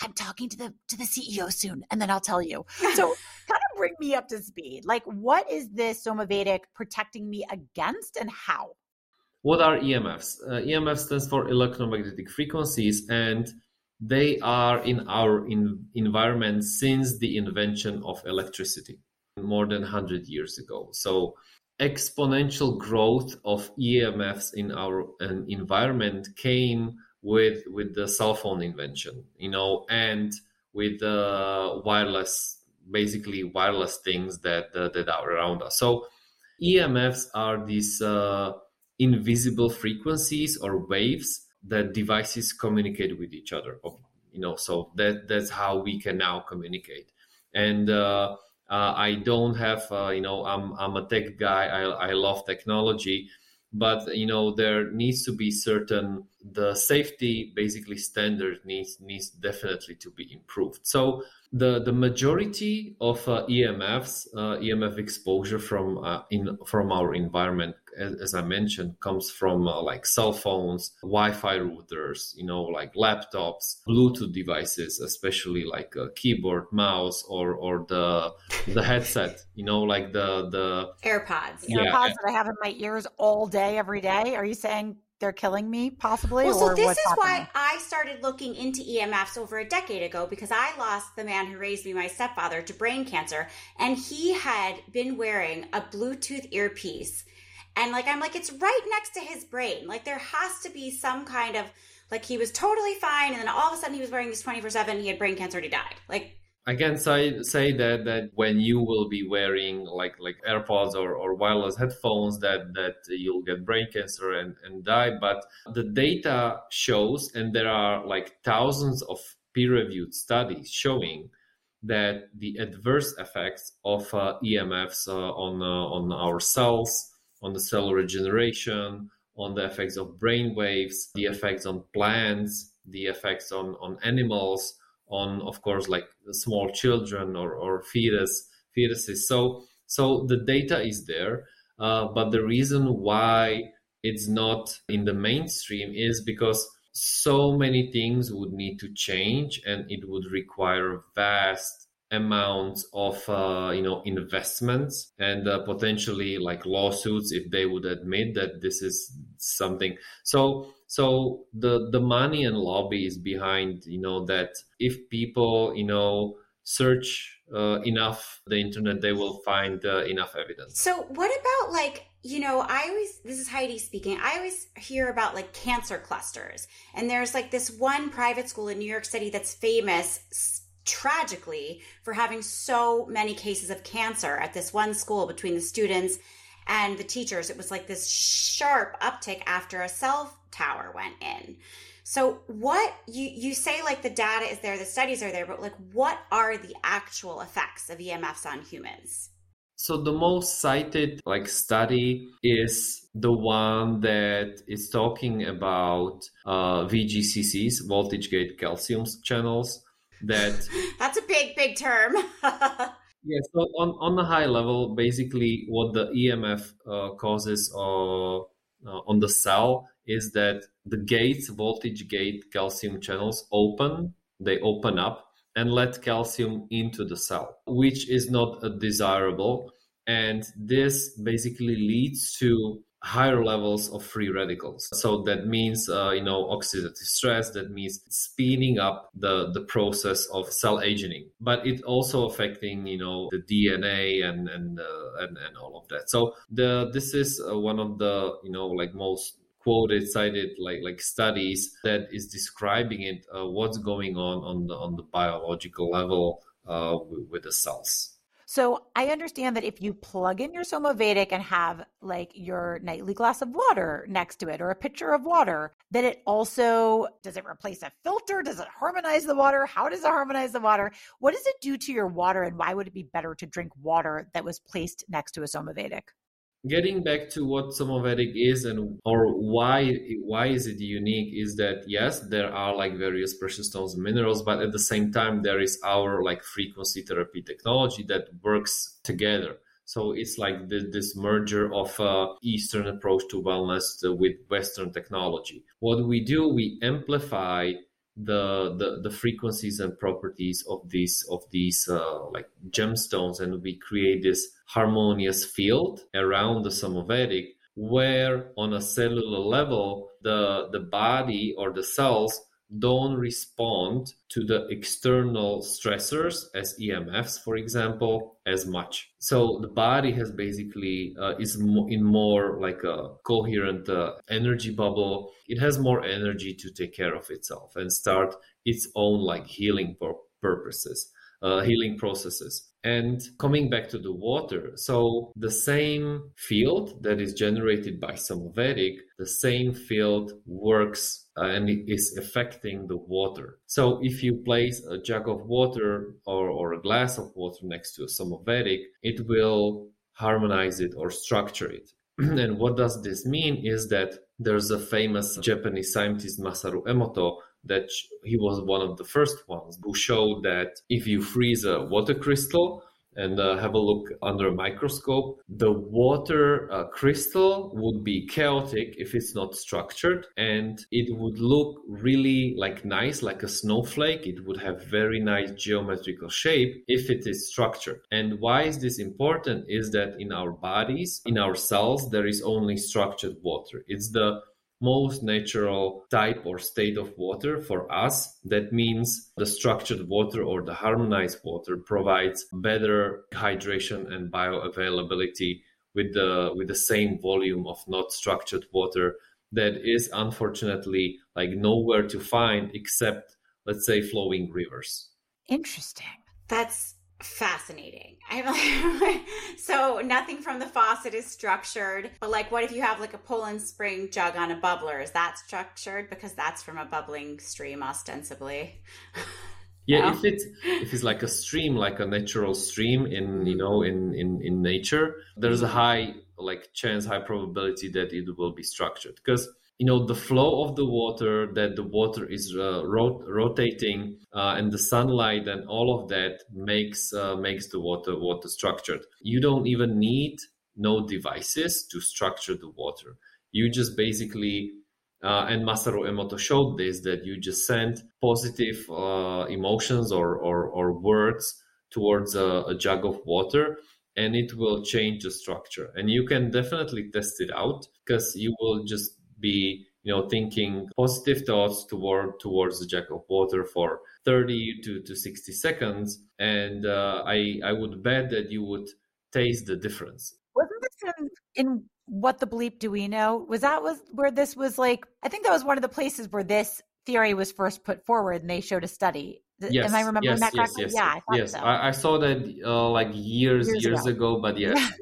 I'm talking to the to the CEO soon, and then I'll tell you. So [laughs] kind of bring me up to speed. Like, what is this Somavedic protecting me against, and how? What are EMFs? Uh, EMF stands for electromagnetic frequencies, and they are in our in environment since the invention of electricity, more than 100 years ago. So exponential growth of EMFs in our environment came with with the cell phone invention, you know, and with the wireless, basically wireless things that that are around us. So EMFs are these uh, invisible frequencies or waves that devices communicate with each other. You know, so that that's how we can now communicate. And uh, uh, I don't have, uh, you know, I'm I'm a tech guy. I I love technology, but you know there needs to be certain the safety basically standard needs needs definitely to be improved so the the majority of uh, EMFs uh, EMF exposure from uh, in from our environment as, as I mentioned comes from uh, like cell phones Wi-Fi routers you know like laptops Bluetooth devices especially like a keyboard mouse or or the the headset you know like the the AirPods yeah. AirPods that I have in my ears all day every day are you saying they're killing me possibly well so this is happening? why i started looking into emfs over a decade ago because i lost the man who raised me my stepfather to brain cancer and he had been wearing a bluetooth earpiece. And like i'm like it's right next to his brain. Like there has to be some kind of like he was totally fine and then all of a sudden he was wearing these 24 7 he had brain cancer and he died. Like I can say say that that when you will be wearing like like AirPods or, or wireless headphones that that you'll get brain cancer and, and die. But the data shows, and there are like thousands of peer-reviewed studies showing that the adverse effects of uh, EMFs uh, on uh, on our cells, on the cell regeneration, on the effects of brain waves, the effects on plants, the effects on on animals on of course like small children or, or fetus fetuses. So so the data is there uh, but the reason why it's not in the mainstream is because so many things would need to change and it would require vast amounts of uh, you know investments and uh, potentially like lawsuits if they would admit that this is something. So so the the money and lobby is behind you know that if people you know search uh, enough the internet they will find uh, enough evidence. So what about like you know i always this is heidi speaking i always hear about like cancer clusters. And there's like this one private school in new york city that's famous tragically for having so many cases of cancer at this one school between the students and the teachers. It was like this sharp uptick after a cell tower went in. So what you you say like the data is there, the studies are there, but like what are the actual effects of EMFs on humans? So the most cited like study is the one that is talking about uh, VGCCs, voltage gate calcium channels. That [laughs] that's a big big term. [laughs] yeah. So on on the high level, basically, what the EMF uh, causes uh, uh, on the cell is that the gates, voltage gate calcium channels open. They open up and let calcium into the cell, which is not desirable. And this basically leads to higher levels of free radicals. So that means, uh, you know, oxidative stress. That means speeding up the the process of cell aging. But it also affecting, you know, the DNA and and uh, and, and all of that. So the this is uh, one of the you know like most quoted cited like like studies that is describing it uh, what's going on on the on the biological level uh, with, with the cells so I understand that if you plug in your Somavedic and have like your nightly glass of water next to it or a pitcher of water, that it also does it replace a filter? Does it harmonize the water? How does it harmonize the water? What does it do to your water and why would it be better to drink water that was placed next to a Somavedic? Getting back to what Somavedic is and or why why is it unique is that yes there are like various precious stones and minerals but at the same time there is our like frequency therapy technology that works together. So it's like this, this merger of uh, eastern approach to wellness with western technology. What we do we amplify the, the the frequencies and properties of these of these uh, like gemstones and we create this harmonious field around the Somavedic where on a cellular level the the body or the cells don't respond to the external stressors as EMFs, for example, as much. So the body has basically uh, is in more like a coherent uh, energy bubble. It has more energy to take care of itself and start its own like healing pur- purposes, uh, healing processes. And coming back to the water, so the same field that is generated by Somavedic, the same field works uh, and is affecting the water. So if you place a jug of water or, or a glass of water next to a Somavedic, it will harmonize it or structure it. [clears throat] and what does this mean is that there's a famous Japanese scientist Masaru Emoto that he was one of the first ones who showed that if you freeze a water crystal and uh, have a look under a microscope, the water uh, crystal would be chaotic if it's not structured, and it would look really like nice, like a snowflake. It would have very nice geometrical shape if it is structured. And why is this important? Is that in our bodies, in our cells, there is only structured water. It's the most natural type or state of water for us. That means the structured water or the harmonized water provides better hydration and bioavailability with the with the same volume of not structured water that is unfortunately like nowhere to find except let's say flowing rivers. Interesting. That's fascinating. [laughs] I'm like, so nothing from the faucet is structured, but like, what if you have like a Poland Spring jug on a bubbler? Is that structured because that's from a bubbling stream, ostensibly? [laughs] Yeah, no? if it's if it's like a stream, like a natural stream in you mm-hmm. know in in in nature, there's a mm-hmm. high like chance, high probability that it will be structured because you know the flow of the water that the water is uh, rot- rotating uh, and the sunlight and all of that makes uh, makes the water water structured. You don't even need no devices to structure the water. You just basically uh, and Masaru Emoto showed this that you just send positive uh, emotions or, or, or words towards a, a jug of water and it will change the structure. And you can definitely test it out because you will just be you know thinking positive thoughts toward towards the jug of water for 30 to, to 60 seconds. And uh, i i would bet that you would taste the difference. Wasn't this in, in what the bleep do we know? Was that was where this was like i think that was one of the places where this theory was first put forward and they showed a study. Yes, am i remembering yes, that yes, correctly? yes, yeah I yes. so. I, I, saw that uh, like years years, years ago. ago. but [laughs] yes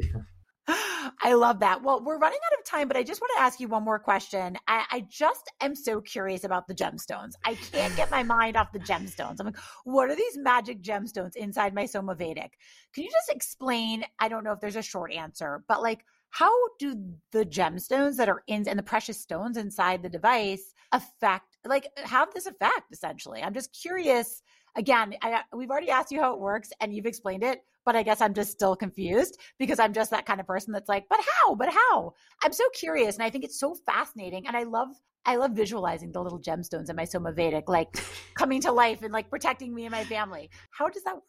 [gasps] I love that. Well, we're running out of time, but I just want to ask you one more question. I, I, just am so curious about the gemstones. I can't get my mind off the gemstones. I'm like, what are these magic gemstones inside my Somavedic? Can you just explain? I don't know if there's a short answer, but like, how do the gemstones that are in and the precious stones inside the device affect, like, have this effect essentially? I'm just curious. Again, I, we've already asked you how it works and you've explained it, but I guess I'm just still confused because I'm just that kind of person that's like, but how? But how? I'm so curious. And I think it's so fascinating. And I love I love visualizing the little gemstones in my Somavedic, like [laughs] coming to life and like protecting me and my family. How does that work?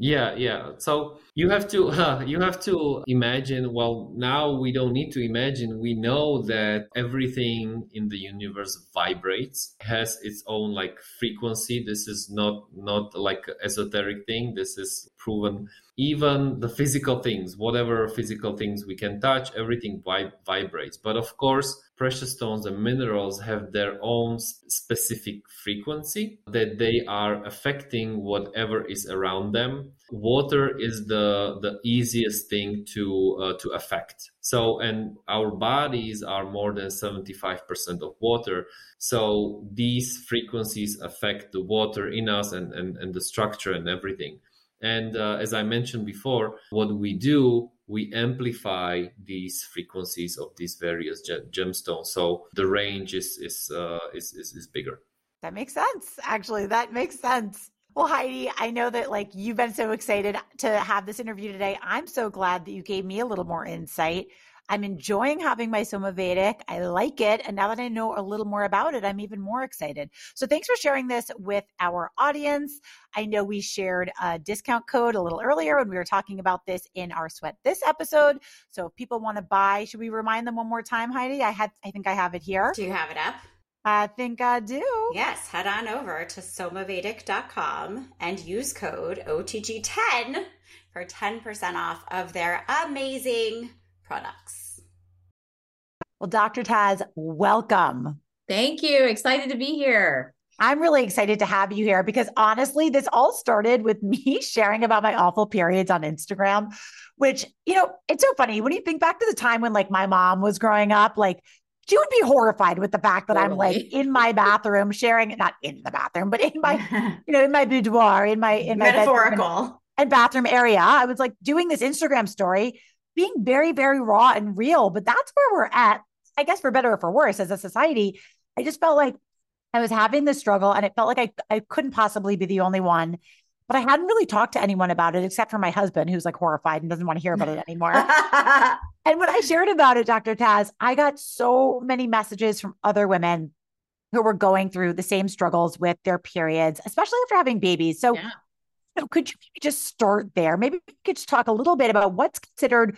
Yeah, yeah. So you have to uh, [laughs] you have to imagine. Well, now we don't need to imagine. We know that everything in the universe vibrates, has its own like frequency. This is not not like esoteric thing. This is proven even the physical things, whatever physical things we can touch, everything vib- vibrates. But of course, precious stones and minerals have their own specific frequency that they are affecting whatever is around them. Water is the the easiest thing to uh, to affect. So, and our bodies are more than 75% of water. So these frequencies affect the water in us and, and, and the structure and everything. And uh, as I mentioned before, what we do, we amplify these frequencies of these various gemstones. So the range is is, uh, is is is bigger. That makes sense. Actually, that makes sense. Well, Heidi, I know that like you've been so excited to have this interview today. I'm so glad that you gave me a little more insight I'm enjoying having my Somavedic. I like it. And now that I know a little more about it, I'm even more excited. So thanks for sharing this with our audience. I know we shared a discount code a little earlier when we were talking about this in our Sweat This episode. So if people want to buy, should we remind them one more time, Heidi? I had, I think I have it here. Do you have it up? I think I do. Yes, head on over to somavedic.com and use code OTG10 for 10% off of their amazing products. Well, Dr. Taz, welcome. Thank you. Excited to be here. I'm really excited to have you here because honestly, this all started with me [laughs] sharing about my awful periods on Instagram, which, you know, it's so funny when you think back to the time when like my mom was growing up, like she would be horrified with the fact that totally. I'm like in my bathroom sharing, it, not in the bathroom, but in my, [laughs] you know, in my boudoir, in my, in my metaphorical and bathroom area. I was like doing this Instagram story being very, very raw and real. But that's where we're at, I guess, for better or for worse as a society. I just felt like I was having this struggle and it felt like I, I couldn't possibly be the only one. But I hadn't really talked to anyone about it except for my husband, who's like horrified and doesn't want to hear about it anymore. [laughs] and when I shared about it, Dr. Taz, I got so many messages from other women who were going through the same struggles with their periods, especially after having babies. So yeah could you maybe just start there? Maybe we could just talk a little bit about what's considered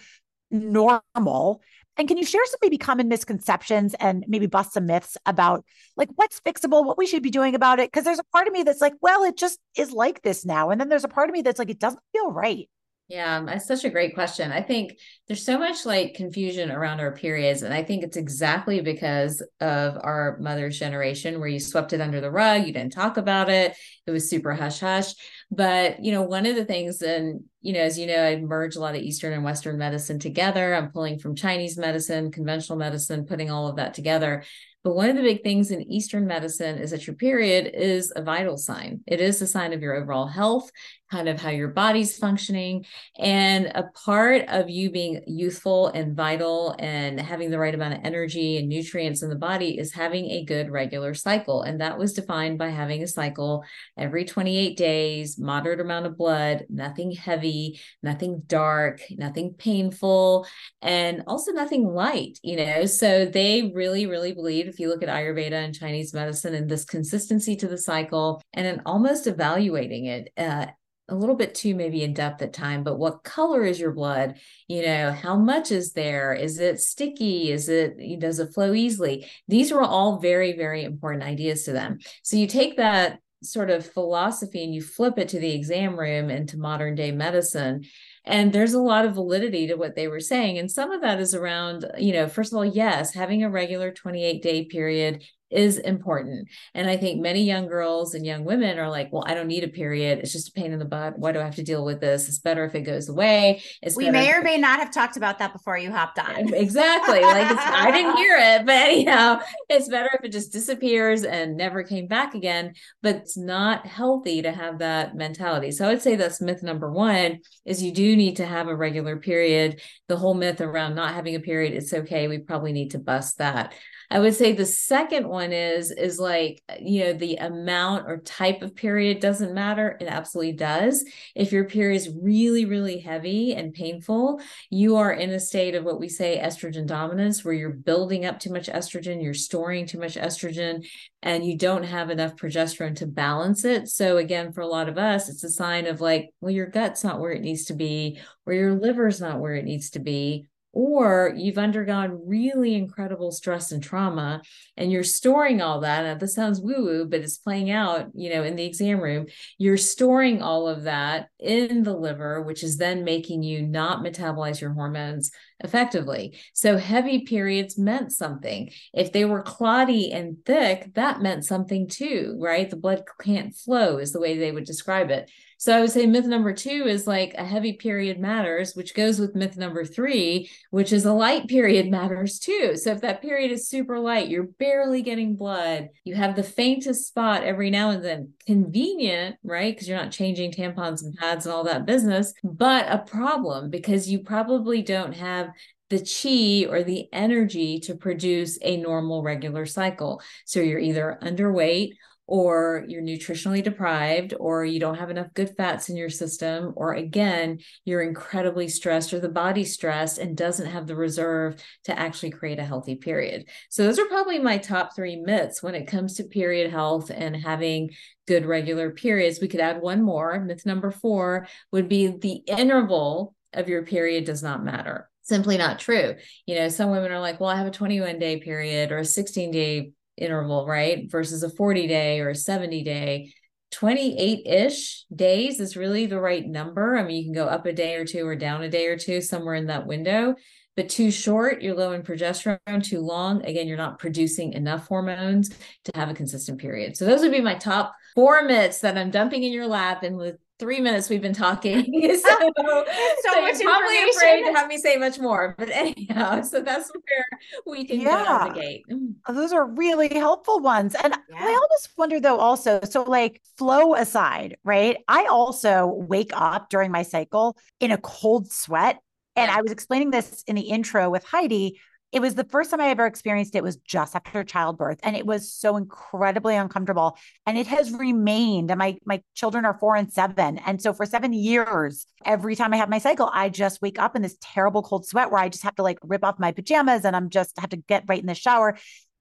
normal. And can you share some maybe common misconceptions and maybe bust some myths about like what's fixable, what we should be doing about it? Because there's a part of me that's like, well, it just is like this now. And then there's a part of me that's like, it doesn't feel right. Yeah, that's such a great question. I think there's so much like confusion around our periods. And I think it's exactly because of our mother's generation where you swept it under the rug, you didn't talk about it, it was super hush hush. But, you know, one of the things, and, you know, as you know, I merge a lot of Eastern and Western medicine together. I'm pulling from Chinese medicine, conventional medicine, putting all of that together. But one of the big things in Eastern medicine is that your period is a vital sign. It is a sign of your overall health, kind of how your body's functioning. And a part of you being youthful and vital and having the right amount of energy and nutrients in the body is having a good regular cycle. And that was defined by having a cycle every 28 days, moderate amount of blood, nothing heavy, nothing dark, nothing painful, and also nothing light, you know. So they really, really believe if you look at Ayurveda and Chinese medicine and this consistency to the cycle and then almost evaluating it. Uh, a little bit too maybe in depth at time but what color is your blood? You know how much is there? Is it sticky? Is it does it flow easily? These are all very very important ideas to them. So you take that sort of philosophy and you flip it to the exam room into modern day medicine and there's a lot of validity to what they were saying. And some of that is around you know first of all yes having a regular 28 day period is important. And I think many young girls and young women are like, well, I don't need a period. It's just a pain in the butt. Why do I have to deal with this? It's better if it goes away. It's we may or may not have talked about that before you hopped on. Exactly. Like I didn't hear it, [laughs] but anyhow, it's better if it just disappears and never came back again. But it's not healthy to have that mentality. So I would say that's myth number one is you do need to have a regular period. The whole myth around not having a period, it's okay. We probably need to bust that. I would say the second one is is like you know the amount or type of period doesn't matter. It absolutely does. If your period is really really heavy and painful, you are in a state of what we say estrogen dominance, where you're building up too much estrogen, you're storing too much estrogen, and you don't have enough progesterone to balance it. So again, for a lot of us, it's a sign of like, well, your gut's not where it needs to be, or your liver's not where it needs to be or you've undergone really incredible stress and trauma and you're storing all that now this sounds woo woo but it's playing out you know in the exam room you're storing all of that in the liver which is then making you not metabolize your hormones effectively. So heavy periods meant something. If they were clotty and thick that meant something too right? The blood can't flow is the way they would describe it so I would say myth number two is like a heavy period matters, which goes with myth number three, which is a light period [laughs] matters too. So if that period is super light, you're barely getting blood, you have the faintest spot every now and then, convenient, right? Because you're not changing tampons and pads and all that business, but a problem because you probably don't have the chi or the energy to produce a normal regular cycle. So you're either underweight or you're nutritionally deprived, or you don't have enough good fats in your system, or again, you're incredibly stressed, or the body's stressed and doesn't have the reserve to actually create a healthy period. So, those are probably my top three myths when it comes to period health and having good regular periods. We could add one more. Myth number four would be the interval of your period does not matter simply not true. You know, some women are like, well, I have a 21 day period or a 16 day interval, right? Versus a 40 day or a 70 day. 28 ish days is really the right number. I mean, you can go up a day or two or down a day or two, somewhere in that window. But too short, you're low in progesterone. Too long, again, you're not producing enough hormones to have a consistent period. So, those would be my top four myths that I'm dumping in your lap. And with three minutes we've been talking. [laughs] [laughs] so, so, so you're probably afraid to have me say much more. But anyhow, so that's where we can yeah. go out the gate. Mm. Those are really helpful ones. And yeah. I always wonder though, also, so like flow aside, right? I also wake up during my cycle in a cold sweat. And I was explaining this in the intro with Heidi it was the first time I ever experienced it was just after childbirth and it was so incredibly uncomfortable and it has remained and my my children are 4 and 7 and so for 7 years every time I have my cycle I just wake up in this terrible cold sweat where I just have to like rip off my pajamas and I'm just have to get right in the shower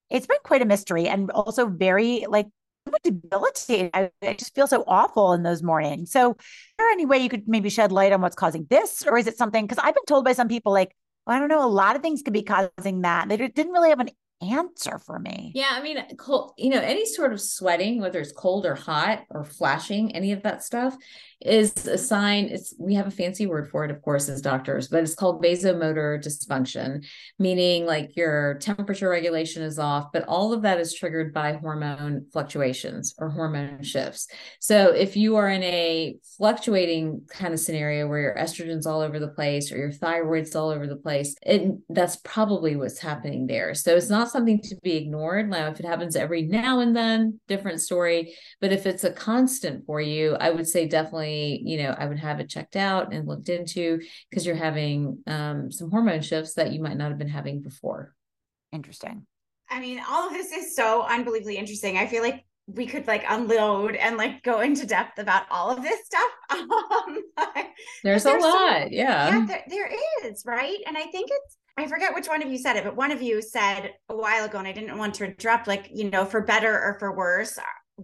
it's been quite a mystery and also very like debilitating. I, I, just feel so awful in those mornings. So, is there any way you could maybe shed light on what's causing this, or is it something? Because I've been told by some people like, well, I don't know. A lot of things could be causing that. They didn't really have an answer for me. Yeah, I mean, cold, you know, any sort of sweating, whether it's cold or hot or flashing, any of that stuff is a sign. It's we have a fancy word for it, of course, as doctors, but it's called vasomotor dysfunction, meaning like your temperature regulation is off, but all of that is triggered by hormone fluctuations or hormone shifts. So if you are in a fluctuating kind of scenario where your estrogen's all over the place or your thyroid's all over the place, it that's probably what's happening there. So it's not something to be ignored. Now, if it happens every now and then, different story. But if it's a constant for you, I would say definitely, you know, I would have it checked out and looked into because you're having um, some hormone shifts that you might not have been having before. Interesting. I mean, all of this is so unbelievably interesting. I feel like we could like unload and like go into depth about all of this stuff. [laughs] Um, there's, there's a lot. So, yeah. Yeah, there, there is. Right. And I think it's, I forget which one of you said it, but one of you said a while ago, and I didn't want to interrupt, like, you know, for better or for worse,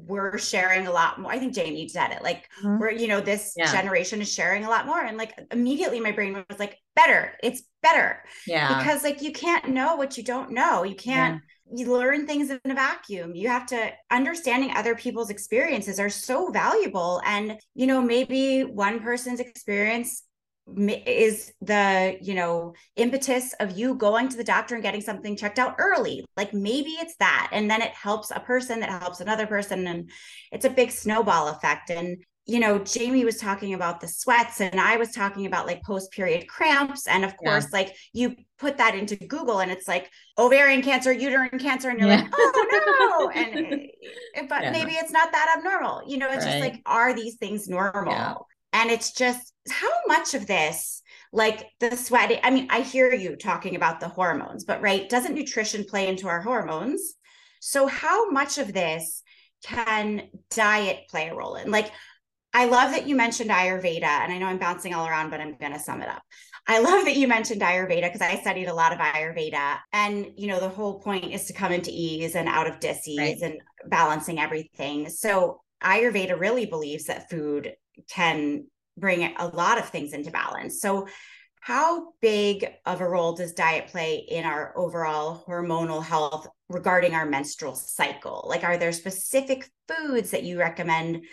we're sharing a lot more. I think Jamie said it, like, mm-hmm. we're, you know, this yeah. generation is sharing a lot more. And like, immediately my brain was like, better, it's better. Yeah. Because like, you can't know what you don't know. You can't. Yeah. You learn things in a vacuum. You have to understanding other people's experiences are so valuable. And, you know, maybe one person's experience is the you know impetus of you going to the doctor and getting something checked out early like maybe it's that and then it helps a person that helps another person and it's a big snowball effect and you know jamie was talking about the sweats and i was talking about like post period cramps and of course yeah. like you put that into google and it's like ovarian cancer uterine cancer and you're yeah. like oh no [laughs] and eh, but yeah. maybe it's not that abnormal you know it's right. just like are these things normal and it's just how much of this, like the sweat, I mean, I hear you talking about the hormones, but right, doesn't nutrition play into our hormones? So, how much of this can diet play a role in? Like, I love that you mentioned Ayurveda, and I know I'm bouncing all around, but I'm going to sum it up. I love that you mentioned Ayurveda because I studied a lot of Ayurveda. And, you know, the whole point is to come into ease and out of disease right. and balancing everything. So, Ayurveda really believes that food can bring a lot of things into balance. So, how big of a role does diet play in our overall hormonal health regarding our menstrual cycle? Like, are there specific foods that you recommend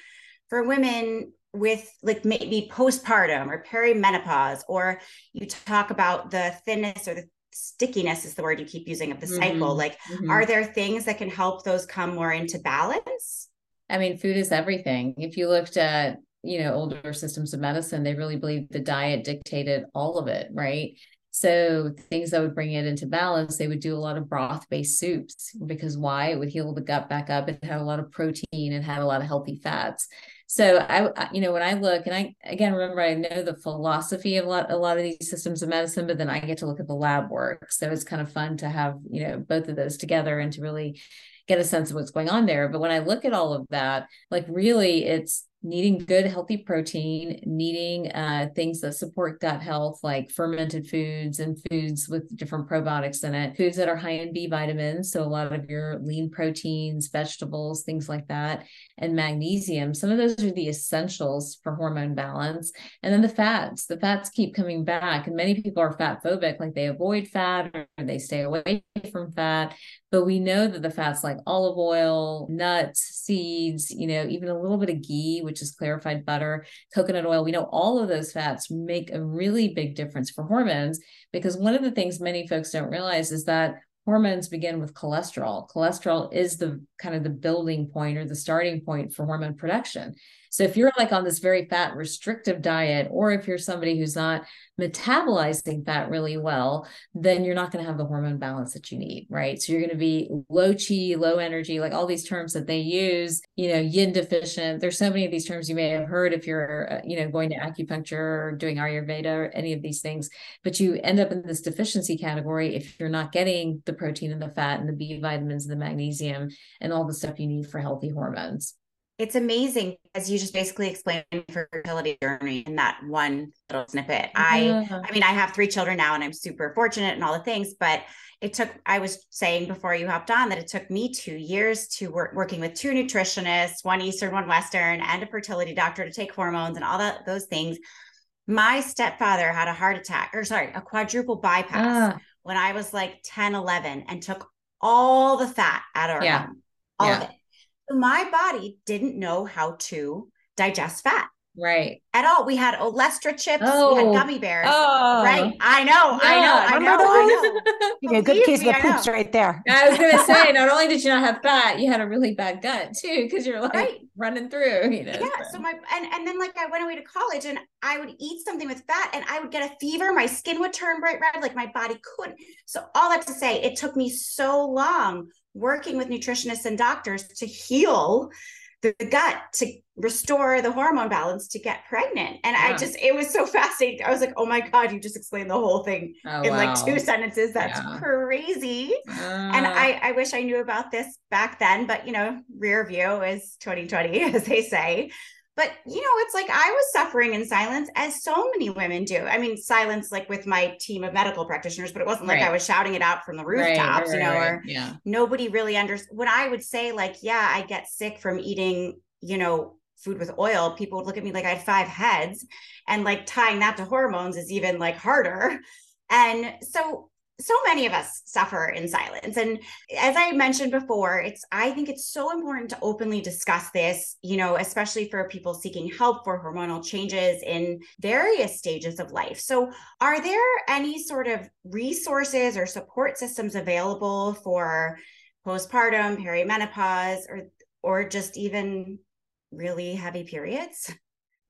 for women with like maybe postpartum or perimenopause? Or you talk about the thinness or the stickiness is the word you keep using of the cycle. Mm-hmm. Like, mm-hmm. are there things that can help those come more into balance? I mean, food is everything. If you looked at you know older systems of medicine they really believe the diet dictated all of it right so things that would bring it into balance they would do a lot of broth based soups because why it would heal the gut back up it had a lot of protein and had a lot of healthy fats so I, you know, when I look and I, again, remember, I know the philosophy of a lot, a lot of these systems of medicine, but then I get to look at the lab work. So it's kind of fun to have, you know, both of those together and to really get a sense of what's going on there. But when I look at all of that, like really it's needing good healthy protein needing uh, things that support gut health like fermented foods and foods with different probiotics in it foods that are high in b vitamins so a lot of your lean proteins vegetables things like that and magnesium. Some of those are the essentials for hormone balance. And then the fats the fats keep coming back and many people are fat phobic like they avoid fat or they stay away from fat but we know that the fats like olive oil nuts seeds you know even a little bit of ghee which is clarified butter, coconut oil. We know all of those fats make a really big difference for hormones because one of the things many folks don't realize is that hormones begin with cholesterol. Cholesterol is the kind of the building point or the starting point for hormone production. So if you're like on this very fat restrictive diet, or if you're somebody who's not metabolizing fat really well, then you're not going to have the hormone balance that you need, right? So you're going to be low chi, low energy, like all these terms that they use, you know, yin deficient. There's so many of these terms you may have heard if you're, uh, you know, going to acupuncture or doing Ayurveda or any of these things, but you end up in this deficiency category if you're not getting the protein and the fat and the B vitamins and the magnesium and all the stuff you need for healthy hormones it's amazing as you just basically explained fertility journey in that one little snippet. Yeah. I I mean, I have three children now and I'm super fortunate and all the things, but it took I was saying before you hopped on that it took me two years to work working with two nutritionists, one Eastern, one Western, and a fertility doctor to take hormones and all that those things. My stepfather had a heart attack, or sorry, a quadruple bypass ah. when I was like 10, 11, and took all the fat out of our yeah. home, all yeah. of it my body didn't know how to digest fat. Right. At all. We had Olestra chips. Oh. We had oh. gummy bears. Oh. Right. I know. Yeah, I know. I know. I know. [laughs] you a good case of the poops right there. I was going [laughs] to say, not only did you not have fat, you had a really bad gut too, because you're like right. running through, you know. Yeah. So my, and, and then like I went away to college and I would eat something with fat and I would get a fever. My skin would turn bright red. Like my body couldn't. So all that to say, it took me so long working with nutritionists and doctors to heal the, gut to restore the hormone balance to get pregnant. And yeah. I just, it was so [laughs] fascinating. I was like, oh my God, you just explained the whole thing oh, in wow. like two sentences. That's yeah. crazy. Uh, and I, I wish I knew about this back then, but you know, rear view is 2020, [laughs] as they say. But you know, it's like I was suffering in silence, as so many women do. I mean, silence like with my team of medical practitioners, but it wasn't like right. I was shouting it out from the rooftops, right, right, you know, or yeah. nobody really understood. When I would say, like, yeah, I get sick from eating, you know, food with oil, people would look at me like I had five heads, and like tying that to hormones is even like harder. And so so many of us suffer in silence. And as i mentioned before it's i think it's so important to openly discuss this you know especially for people seeking help for hormonal changes in various stages of life. So are there any sort of resources or support systems available for postpartum perimenopause or or just even really heavy periods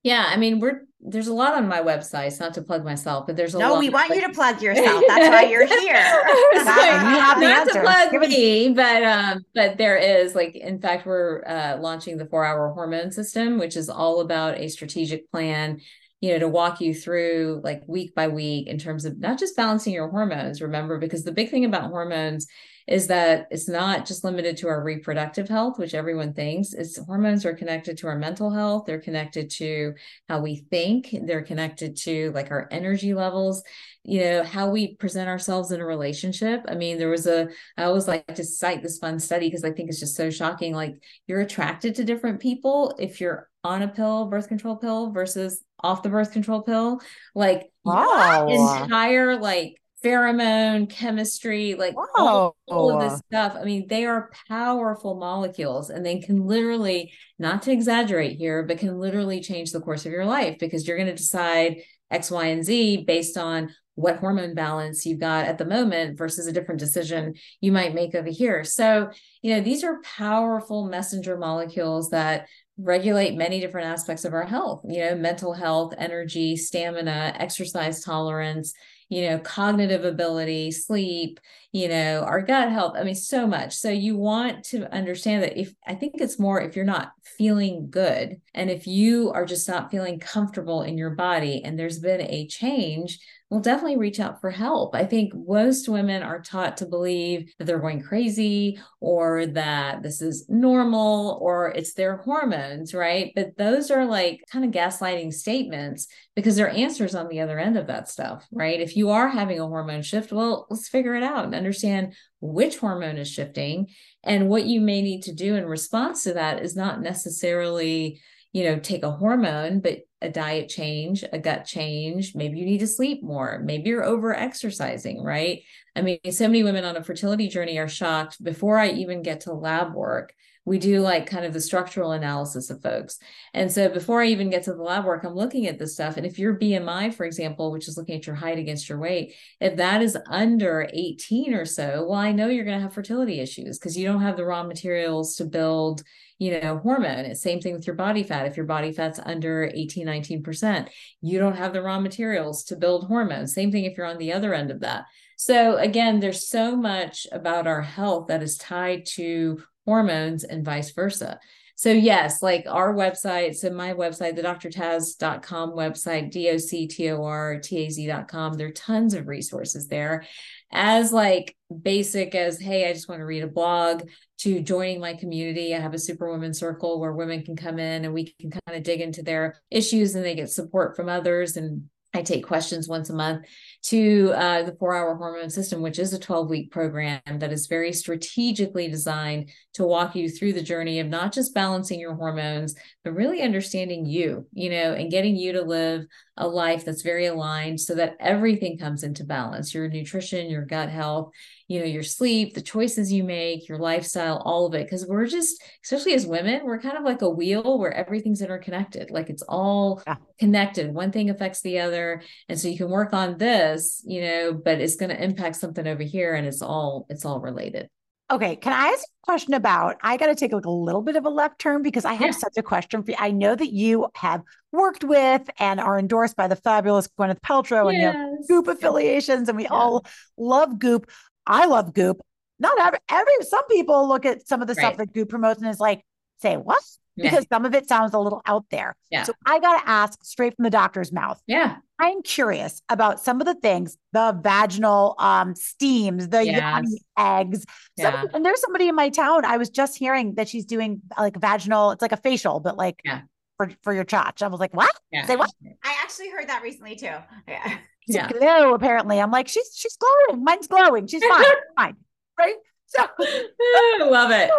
yeah, I mean, we're there's a lot on my website. It's not to plug myself, but there's a no. lot. we want you to plug [laughs] yourself. That's why you're here. not, not to plug me, but um, but there is like, in fact, we're uh, launching the four hour hormone system, which is all about a strategic plan. You know, to walk you through like week by week in terms of not just balancing your hormones. Remember, because the big thing about hormones is that it's not just limited to our reproductive health, which everyone thinks. It's hormones are connected to our mental health. They're connected to how we think. They're connected to like our energy levels, you know, how we present ourselves in a relationship. I mean, there was a, I always like to cite this fun study because I think it's just so shocking. Like you're attracted to different people if you're on a pill, birth control pill versus off the birth control pill. Like wow. entire like pheromone chemistry, like all, all, of this stuff. I mean, they are powerful molecules and they can literally, not to exaggerate here, but can literally change the course of your life because you're going to decide X, Y, and Z based on what hormone balance you've got at the moment versus a different decision you might make over here. So, you know, these are powerful messenger molecules that regulate many different aspects of our health, you know, mental health, energy, stamina, exercise tolerance, you know, cognitive ability, sleep, you know, our gut health. I mean, so much. So you want to understand that if I think it's more if you're not feeling good and if you are just not feeling comfortable in your body and there's been a change, well, definitely reach out for help. I think most women are taught to believe that they're going crazy or that this is normal or it's their hormones, right? But those are like kind of gaslighting statements because there are answers on the other end of that stuff, right? If you are having a hormone shift, well, let's figure it out and understand which hormone is shifting and what you may need to do in response to that is not necessarily you know, take a hormone, but a diet change, a gut change, maybe you need to sleep more, maybe you're over exercising, right? I mean, so many women on a fertility journey are shocked before I even get to lab work. We do like kind of the structural analysis of folks. And so before I even get to the lab work, I'm looking at this stuff. And if your BMI, for example, which is looking at your height against your weight, if that is under 18 or so, well, I know you're going to have fertility issues because you don't have the raw materials to build you know, hormone. It's same thing with your body fat. If your body fat's under 18, 19%, you don't have the raw materials to build hormones. Same thing if you're on the other end of that. So again, there's so much about our health that is tied to hormones and vice versa. So yes, like our website, so my website, the doctortaz.com website, D-O-C-T-O-R-T-A-Z.com, there are tons of resources there. As like basic as hey i just want to read a blog to joining my community. I have a superwoman circle where women can come in and we can kind of dig into their issues and they get support from others. And I take questions once a month to uh, the four hour hormone system, which is a 12 week program that is very strategically designed to walk you through the journey of not just balancing your hormones, but really understanding you, you know, and getting you to live a life that's very aligned so that everything comes into balance your nutrition, your gut health, you know, your sleep, the choices you make, your lifestyle, all of it. Cause we're just, especially as women, we're kind of like a wheel where everything's interconnected. Like it's all yeah. connected. One thing affects the other. And so you can work on this, you know, but it's going to impact something over here and it's all, it's all related. Okay, can I ask a question about? I got to take like a little bit of a left turn because I have yeah. such a question for you. I know that you have worked with and are endorsed by the fabulous Gwyneth Paltrow yes. and you have Goop affiliations, and we yeah. all love Goop. I love Goop. Not every, every some people look at some of the right. stuff that Goop promotes and is like, say what? Yeah. Because some of it sounds a little out there. Yeah. So I got to ask straight from the doctor's mouth. Yeah. I'm curious about some of the things, the vaginal um, steams, the yes. eggs. Yeah. and there's somebody in my town. I was just hearing that she's doing like vaginal, it's like a facial, but like yeah. for, for your chotch. I was like, what? Yeah. Say what? I actually heard that recently too. Yeah yeah. glow apparently i'm like she's she's glowing mine's glowing she's fine [laughs] fine right [laughs] so love it.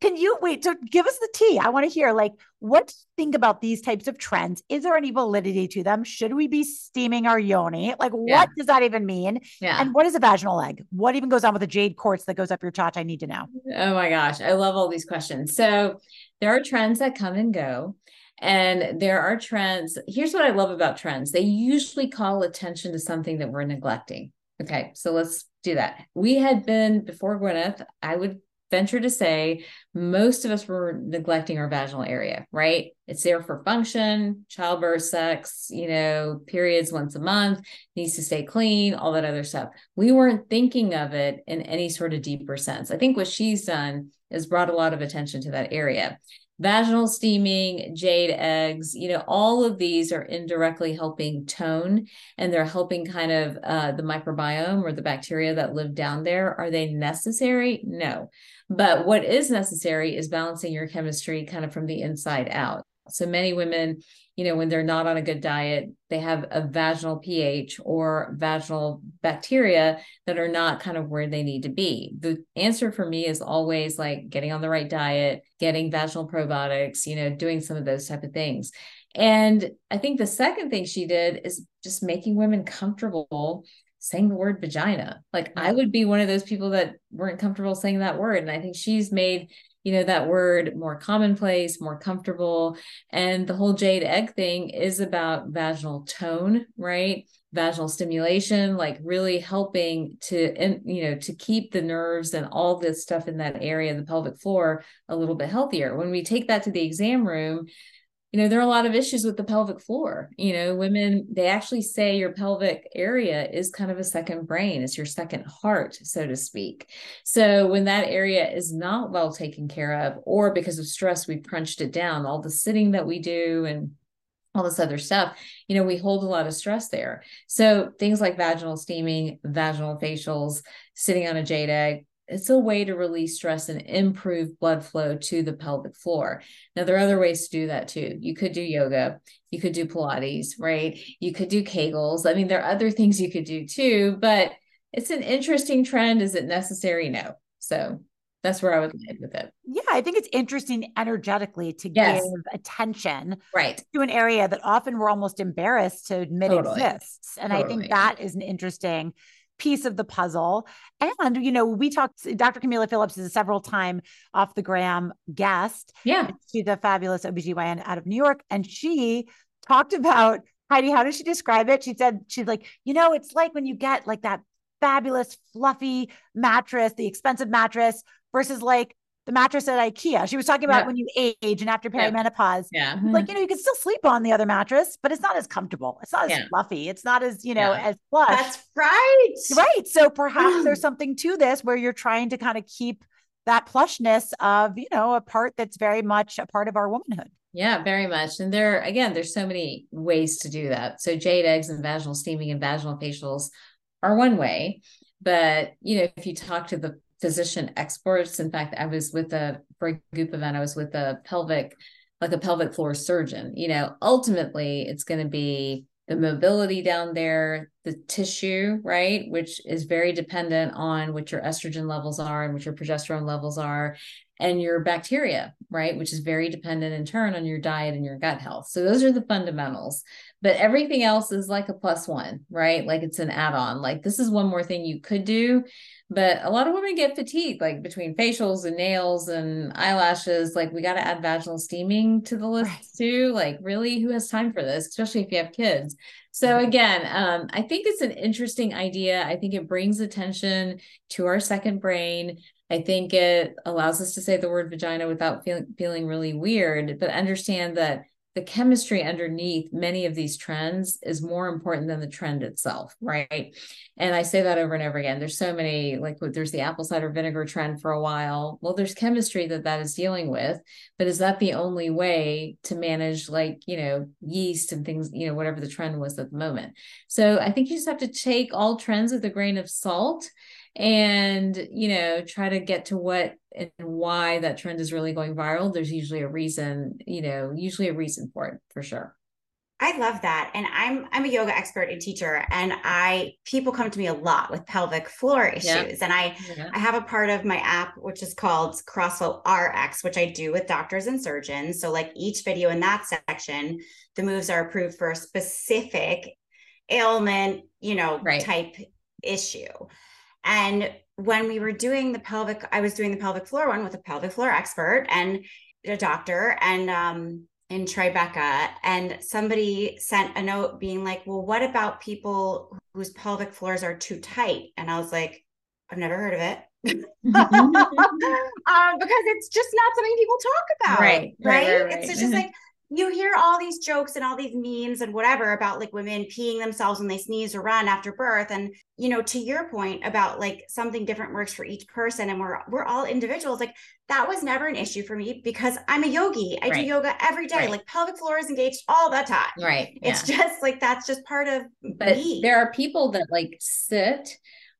Can you wait? So give us the tea. I want to hear like what do you think about these types of trends? Is there any validity to them? Should we be steaming our yoni? Like, what Yeah. does that even mean? Yeah. And what is a vaginal egg? What even goes on with the jade quartz that goes up your chat? I need to know. Oh my gosh, I love all these questions. So there are trends that come and go. And there are trends. Here's what I love about trends. They usually call attention to something that we're neglecting. Okay, so let's do that. We had been before Gwyneth, I would venture to say most of us were neglecting our vaginal area, right? It's there for function, childbirth, sex, you know, periods once a month, needs to stay clean, all that other stuff. We weren't thinking of it in any sort of deeper sense. I think what she's done is brought a lot of attention to that area. Vaginal steaming, jade eggs, you know, all of these are indirectly helping tone and they're helping kind of uh, the microbiome or the bacteria that live down there. Are they necessary? No. But what is necessary is balancing your chemistry kind of from the inside out. So many women, you know, when they're not on a good diet, they have a vaginal pH or vaginal bacteria that are not kind of where they need to be. The answer for me is always like getting on the right diet, getting vaginal probiotics, you know, doing some of those type of things. And I think the second thing she did is just making women comfortable saying the word vagina. Like I mm-hmm. would be one of those people that weren't comfortable saying that word. And I think she's made, you know, that word more commonplace, more comfortable. And the whole jade egg thing is about vaginal tone, right? Vaginal stimulation, like really helping to, you know, to keep the nerves and all this stuff in that area, the pelvic floor, a little bit healthier. When we take that to the exam room, you know, there are a lot of issues with the pelvic floor. You know, women, they actually say your pelvic area is kind of a second brain, it's your second heart, so to speak. So when that area is not well taken care of, or because of stress, we've crunched it down, all the sitting that we do and all this other stuff, you know, we hold a lot of stress there. So things like vaginal steaming, vaginal facials, sitting on a jade egg, it's a way to release stress and improve blood flow to the pelvic floor. Now, there are other ways to do that too. You could do yoga, you could do Pilates, right? You could do Kegels. I mean, there are other things you could do too, but it's an interesting trend. Is it necessary? No. So that's where I would land with it. Yeah, I think it's interesting energetically to Yes. give attention Right. to an area that often we're almost embarrassed to admit Totally. exists. And I think that is an interesting piece of the puzzle. And, you know, we talked, Dr. Kameelah Phillips is a several time off the gram guest. Yeah. She's a fabulous OBGYN out of New York. And she talked about Heidi, how did she describe it? She said, she's like, you know, it's like when you get like that fabulous, fluffy mattress, the expensive mattress versus like the mattress at IKEA. She was talking about Yeah. when you age and after perimenopause. Yeah. Like, mm-hmm. you know, you can still sleep on the other mattress, but it's not as comfortable. It's not as Yeah. fluffy. It's not as, you know, Yeah. as plush. That's right. Right. So perhaps there's mm. something to this where you're trying to kind of keep that plushness of, you know, a part that's very much a part of our womanhood. Yeah, very much. And there, again, there's so many ways to do that. So jade eggs and vaginal steaming and vaginal facials are one way. But, you know, if you talk to the physician experts, in fact, I was with a, for a group event, I was with a pelvic, like a pelvic floor surgeon, you know, ultimately it's going to be the mobility down there, the tissue, right, which is very dependent on what your estrogen levels are and what your progesterone levels are, and your bacteria, right, which is very dependent in turn on your diet and your gut health. So those are the fundamentals. But everything else is like a plus one, right? Like it's an add on. Like this is one more thing you could do. But a lot of women get fatigued, like between facials and nails and eyelashes. Like we got to add vaginal steaming to the list Right. too. Like, really, who has time for this, especially if you have kids? So again, um, I think it's an interesting idea. I think it brings attention to our second brain. I think it allows us to say the word vagina without feeling feeling really weird, but understand that the chemistry underneath many of these trends is more important than the trend itself, right? And I say that over and over again. There's so many, like there's the apple cider vinegar trend for a while. Well, there's chemistry that that is dealing with, but is that the only way to manage, like, you know, yeast and things, you know, whatever the trend was at the moment? So I think you just have to take all trends with a grain of salt and you know try to get to what and why that trend is really going viral there's usually a reason you know usually a reason for it for sure I love that. And I'm I'm a yoga expert and teacher and I people come to me a lot with pelvic floor issues. Yeah. And I yeah. I have a part of my app which is called CrossFlow RX, which I do with doctors and surgeons. So like each video in that section, the moves are approved for a specific ailment, you know, right. type issue. And when we were doing the pelvic, I was doing the pelvic floor one with a pelvic floor expert and a doctor and um in Tribeca and somebody sent a note being like, well, what about people whose pelvic floors are too tight? And I was like, I've never heard of it. [laughs] um, because it's just not something people talk about. Right. Right. right, right, right. It's just mm-hmm. like you hear all these jokes and all these memes and whatever about like women peeing themselves when they sneeze or run after birth and you know to your point about like something different works for each person and we're we're all individuals like that was never an issue for me because I'm a yogi I right. do yoga every day right. like pelvic floor is engaged all the time right it's yeah. just like that's just part of but me. there are people that like sit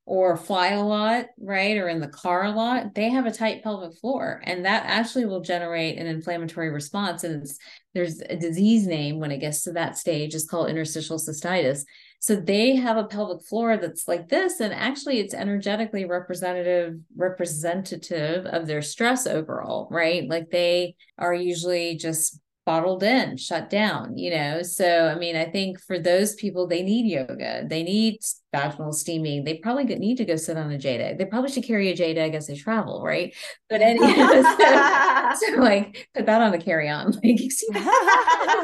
or fly a lot, right? Or in the car a lot, they have a tight pelvic floor. And that actually will generate an inflammatory response. And there's a disease name when it gets to that stage, it's called interstitial cystitis. So they have a pelvic floor that's like this, and actually it's energetically representative, representative of their stress overall, right? Like they are usually just bottled in, shut down, you know? So, I mean, I think for those people, they need yoga, they need vaginal steaming. They probably need to go sit on a jade. They probably should carry a jade as they travel, right? But anyway, [laughs] so, so, like put that on the carry on. [laughs]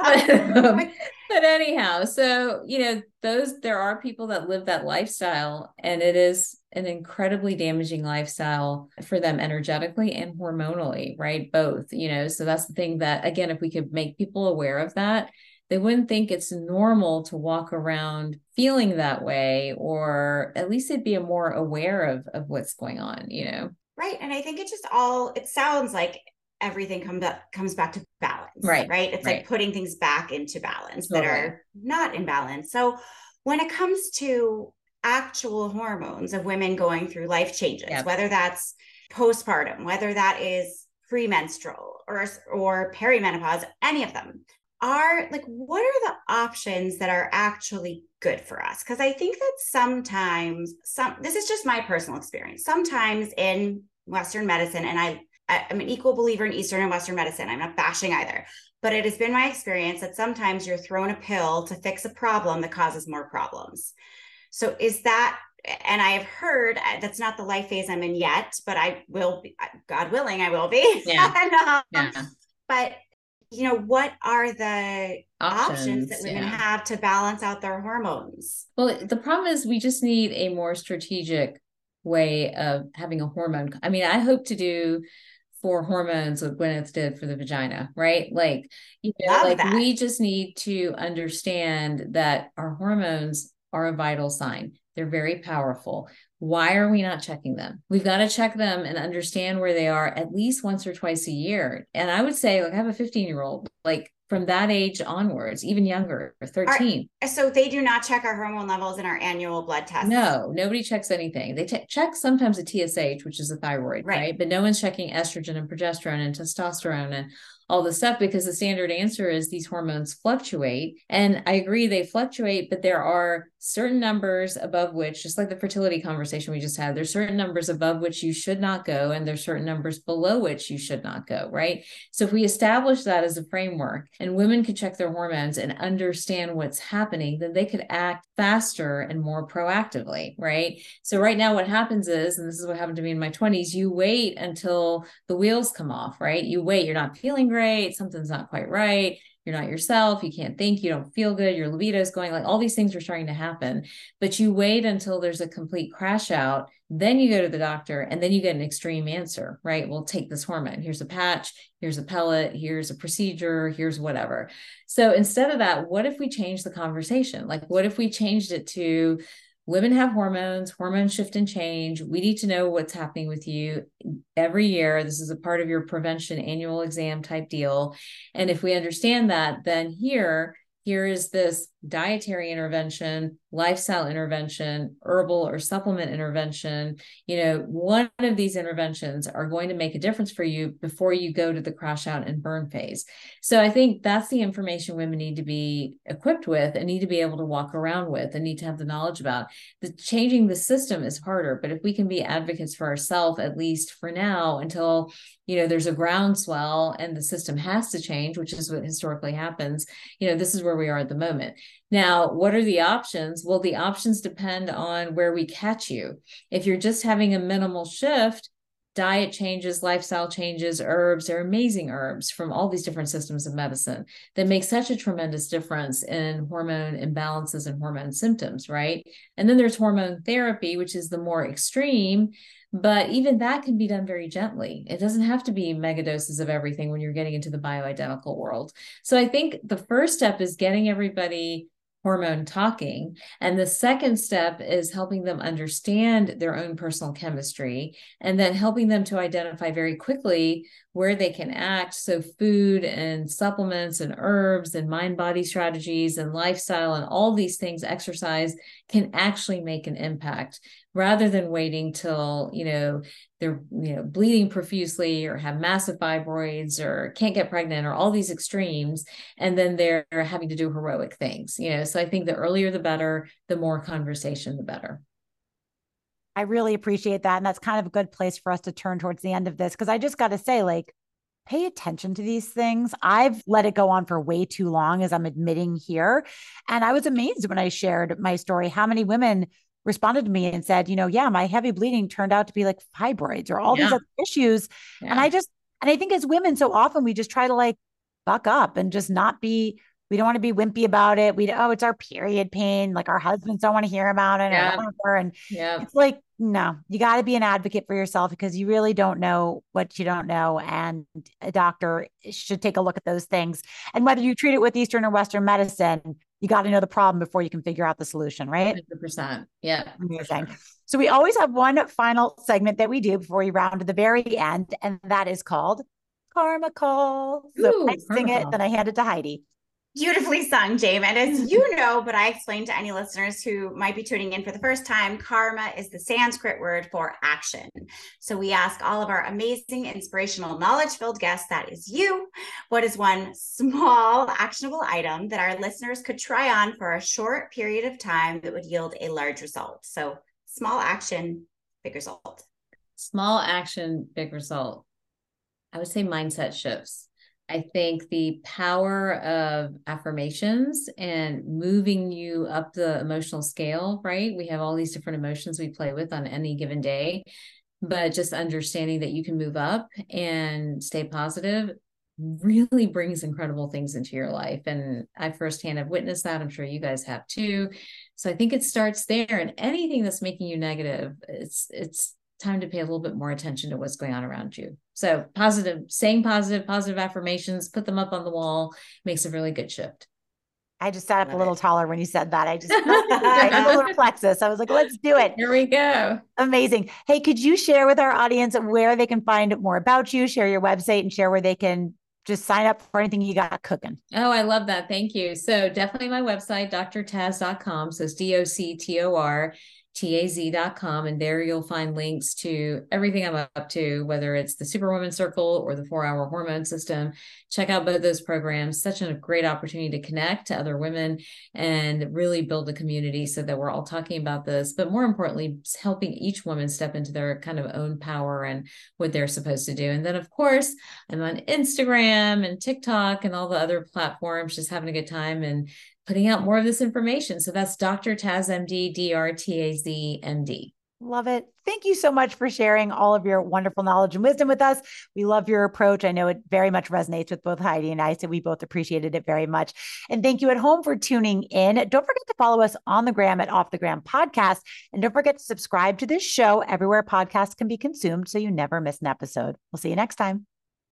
Like, [laughs] um, but anyhow, so, you know, those, there are people that live that lifestyle and it is an incredibly damaging lifestyle for them energetically and hormonally, right? Both, you know. So that's the thing that, again, if we could make people aware of that, they wouldn't think it's normal to walk around feeling that way, or at least they'd be more aware of, of what's going on, you know? Right. And I think it just all, it sounds like everything comes up comes back to balance right right it's right. like putting things back into balance totally. that are not in balance so when it comes to actual hormones of women going through life changes, yep. whether that's postpartum, whether that is premenstrual or or perimenopause, any of them are like what are the options that are actually good for us because i think that sometimes some this is just my personal experience sometimes in western medicine and i i'm an equal believer in eastern and western medicine i'm not bashing either but it has been my experience that sometimes you're thrown a pill to fix a problem that causes more problems so is that and I have heard uh, that's not the life phase I'm in yet, but I will be, uh, God willing, I will be. Yeah. [laughs] and, um, yeah. But you know, what are the options, options that women yeah. have to balance out their hormones? Well, the problem is we just need a more strategic way of having a hormone. I mean, I hope to do for hormones what Gwyneth did for the vagina, right? Like, you know, Love like that. we just need to understand that our hormones are a vital sign. They're very powerful. Why are we not checking them? We've got to check them and understand where they are at least once or twice a year. And I would say, like, I have a 15 year old, like, from that age onwards, even younger, 13. Are, so they do not check our hormone levels in our annual blood test. No, nobody checks anything. They t- check sometimes a TSH, which is a thyroid, right. right? But no one's checking estrogen and progesterone and testosterone and all the stuff because the standard answer is these hormones fluctuate. And I agree they fluctuate, but there are certain numbers above which, just like the fertility conversation we just had, there's certain numbers above which you should not go, and there's certain numbers below which you should not go, right? So if we establish that as a framework and women can check their hormones and understand what's happening, then they could act faster and more proactively, right? So right now, what happens is, and this is what happened to me in my 20s, you wait until the wheels come off, right? You wait, you're not feeling great right, something's not quite right, you're not yourself, you can't think, you don't feel good, your libido is going like all these things are starting to happen. But you wait until there's a complete crash out, then you go to the doctor and then you get an extreme answer, right? We'll take this hormone. Here's a patch, here's a pellet, here's a procedure, here's whatever. So instead of that, what if we change the conversation? Like, what if we changed it to women have hormones, hormones shift and change. We need to know what's happening with you every year. This is a part of your prevention annual exam type deal. And if we understand that, then here, here is this dietary intervention, lifestyle intervention, herbal or supplement intervention, you know, one of these interventions are going to make a difference for you before you go to the crash out and burn phase. So I think that's the information women need to be equipped with and need to be able to walk around with and need to have the knowledge about. The changing the system is harder, but if we can be advocates for ourselves at least for now until you know there's a groundswell and the system has to change which is what historically happens you know this is where we are at the moment now what are the options? Well the options depend on where we catch you. If you're just having a minimal shift diet changes lifestyle changes herbs they're amazing herbs from all these different systems of medicine that make such a tremendous difference in hormone imbalances and hormone symptoms right? And then there's hormone therapy which is the more extreme but even that can be done very gently. It doesn't have to be mega doses of everything when you're getting into the bioidentical world. So I think the first step is getting everybody hormone talking. And the second step is helping them understand their own personal chemistry and then helping them to identify very quickly where they can act. So, food and supplements and herbs and mind body strategies and lifestyle and all these things, exercise can actually make an impact rather than waiting till you know they're you know bleeding profusely or have massive fibroids or can't get pregnant or all these extremes and then they're having to do heroic things you know so i think the earlier the better the more conversation the better i really appreciate that and that's kind of a good place for us to turn towards the end of this because i just got to say like pay attention to these things. I've let it go on for way too long, as I'm admitting here. And I was amazed when I shared my story how many women responded to me and said, you know, yeah, my heavy bleeding turned out to be like fibroids or all yeah. these other issues. Yeah. And I just, and I think as women, so often we just try to like buck up and just not be, we don't want to be wimpy about it. We, oh, it's our period pain. Like our husbands don't want to hear about it. Yeah. And yeah. it's like, no, you got to be an advocate for yourself because you really don't know what you don't know. And a doctor should take a look at those things. And whether you treat it with Eastern or Western medicine, you got to know the problem before you can figure out the solution, right? 100%. Yeah. Amazing. Sure. So we always have one final segment that we do before we round to the very end, and that is called Karma Call. So Ooh, I sing it, then I hand it to Heidi. Beautifully sung, James. And as you [laughs] know, but I explained to any listeners who might be tuning in for the first time, karma is the Sanskrit word for action. So we ask all of our amazing, inspirational, knowledge filled guests that is you what is one small, actionable item that our listeners could try on for a short period of time that would yield a large result? So small action, big result. Small action, big result. I would say mindset shifts I think the power of affirmations and moving you up the emotional scale, right? We have all these different emotions we play with on any given day, but just understanding that you can move up and stay positive really brings incredible things into your life. And I firsthand have witnessed that. I'm sure you guys have too. So I think it starts there. And anything that's making you negative, it's it's time to pay a little bit more attention to what's going on around you. So positive, saying positive, positive affirmations, put them up on the wall makes a really good shift. I just sat up a little taller when you said that. I just [laughs] I a little plexus. I was like, let's do it. Here we go. Amazing. Hey, could you share with our audience where they can find more about you, share your website, and share where they can just sign up for anything you got cooking? Oh, I love that. Thank you. So definitely my website, doctortaz.com. So it's D-O-C-T-O-R taz.com and there you'll find links to everything I'm up to, whether it's the Superwoman Circle or the four hour hormone system. Check out both those programs. Such a great opportunity to connect to other women and really build a community so that we're all talking about this, but more importantly, helping each woman step into their kind of own power and what they're supposed to do. And then, of course, I'm on Instagram and TikTok and all the other platforms, just having a good time and putting out more of this information. So that's Dr. Taz MD, D-R-T-A-Z MD. Love it. Thank you so much for sharing all of your wonderful knowledge and wisdom with us. We love your approach. I know it very much resonates with both Heidi and I, so we both appreciated it very much. And thank you at home for tuning in. Don't forget to follow us on the gram at Off the Gram Podcast. And don't forget to subscribe to this show everywhere podcasts can be consumed so you never miss an episode. We'll see you next time.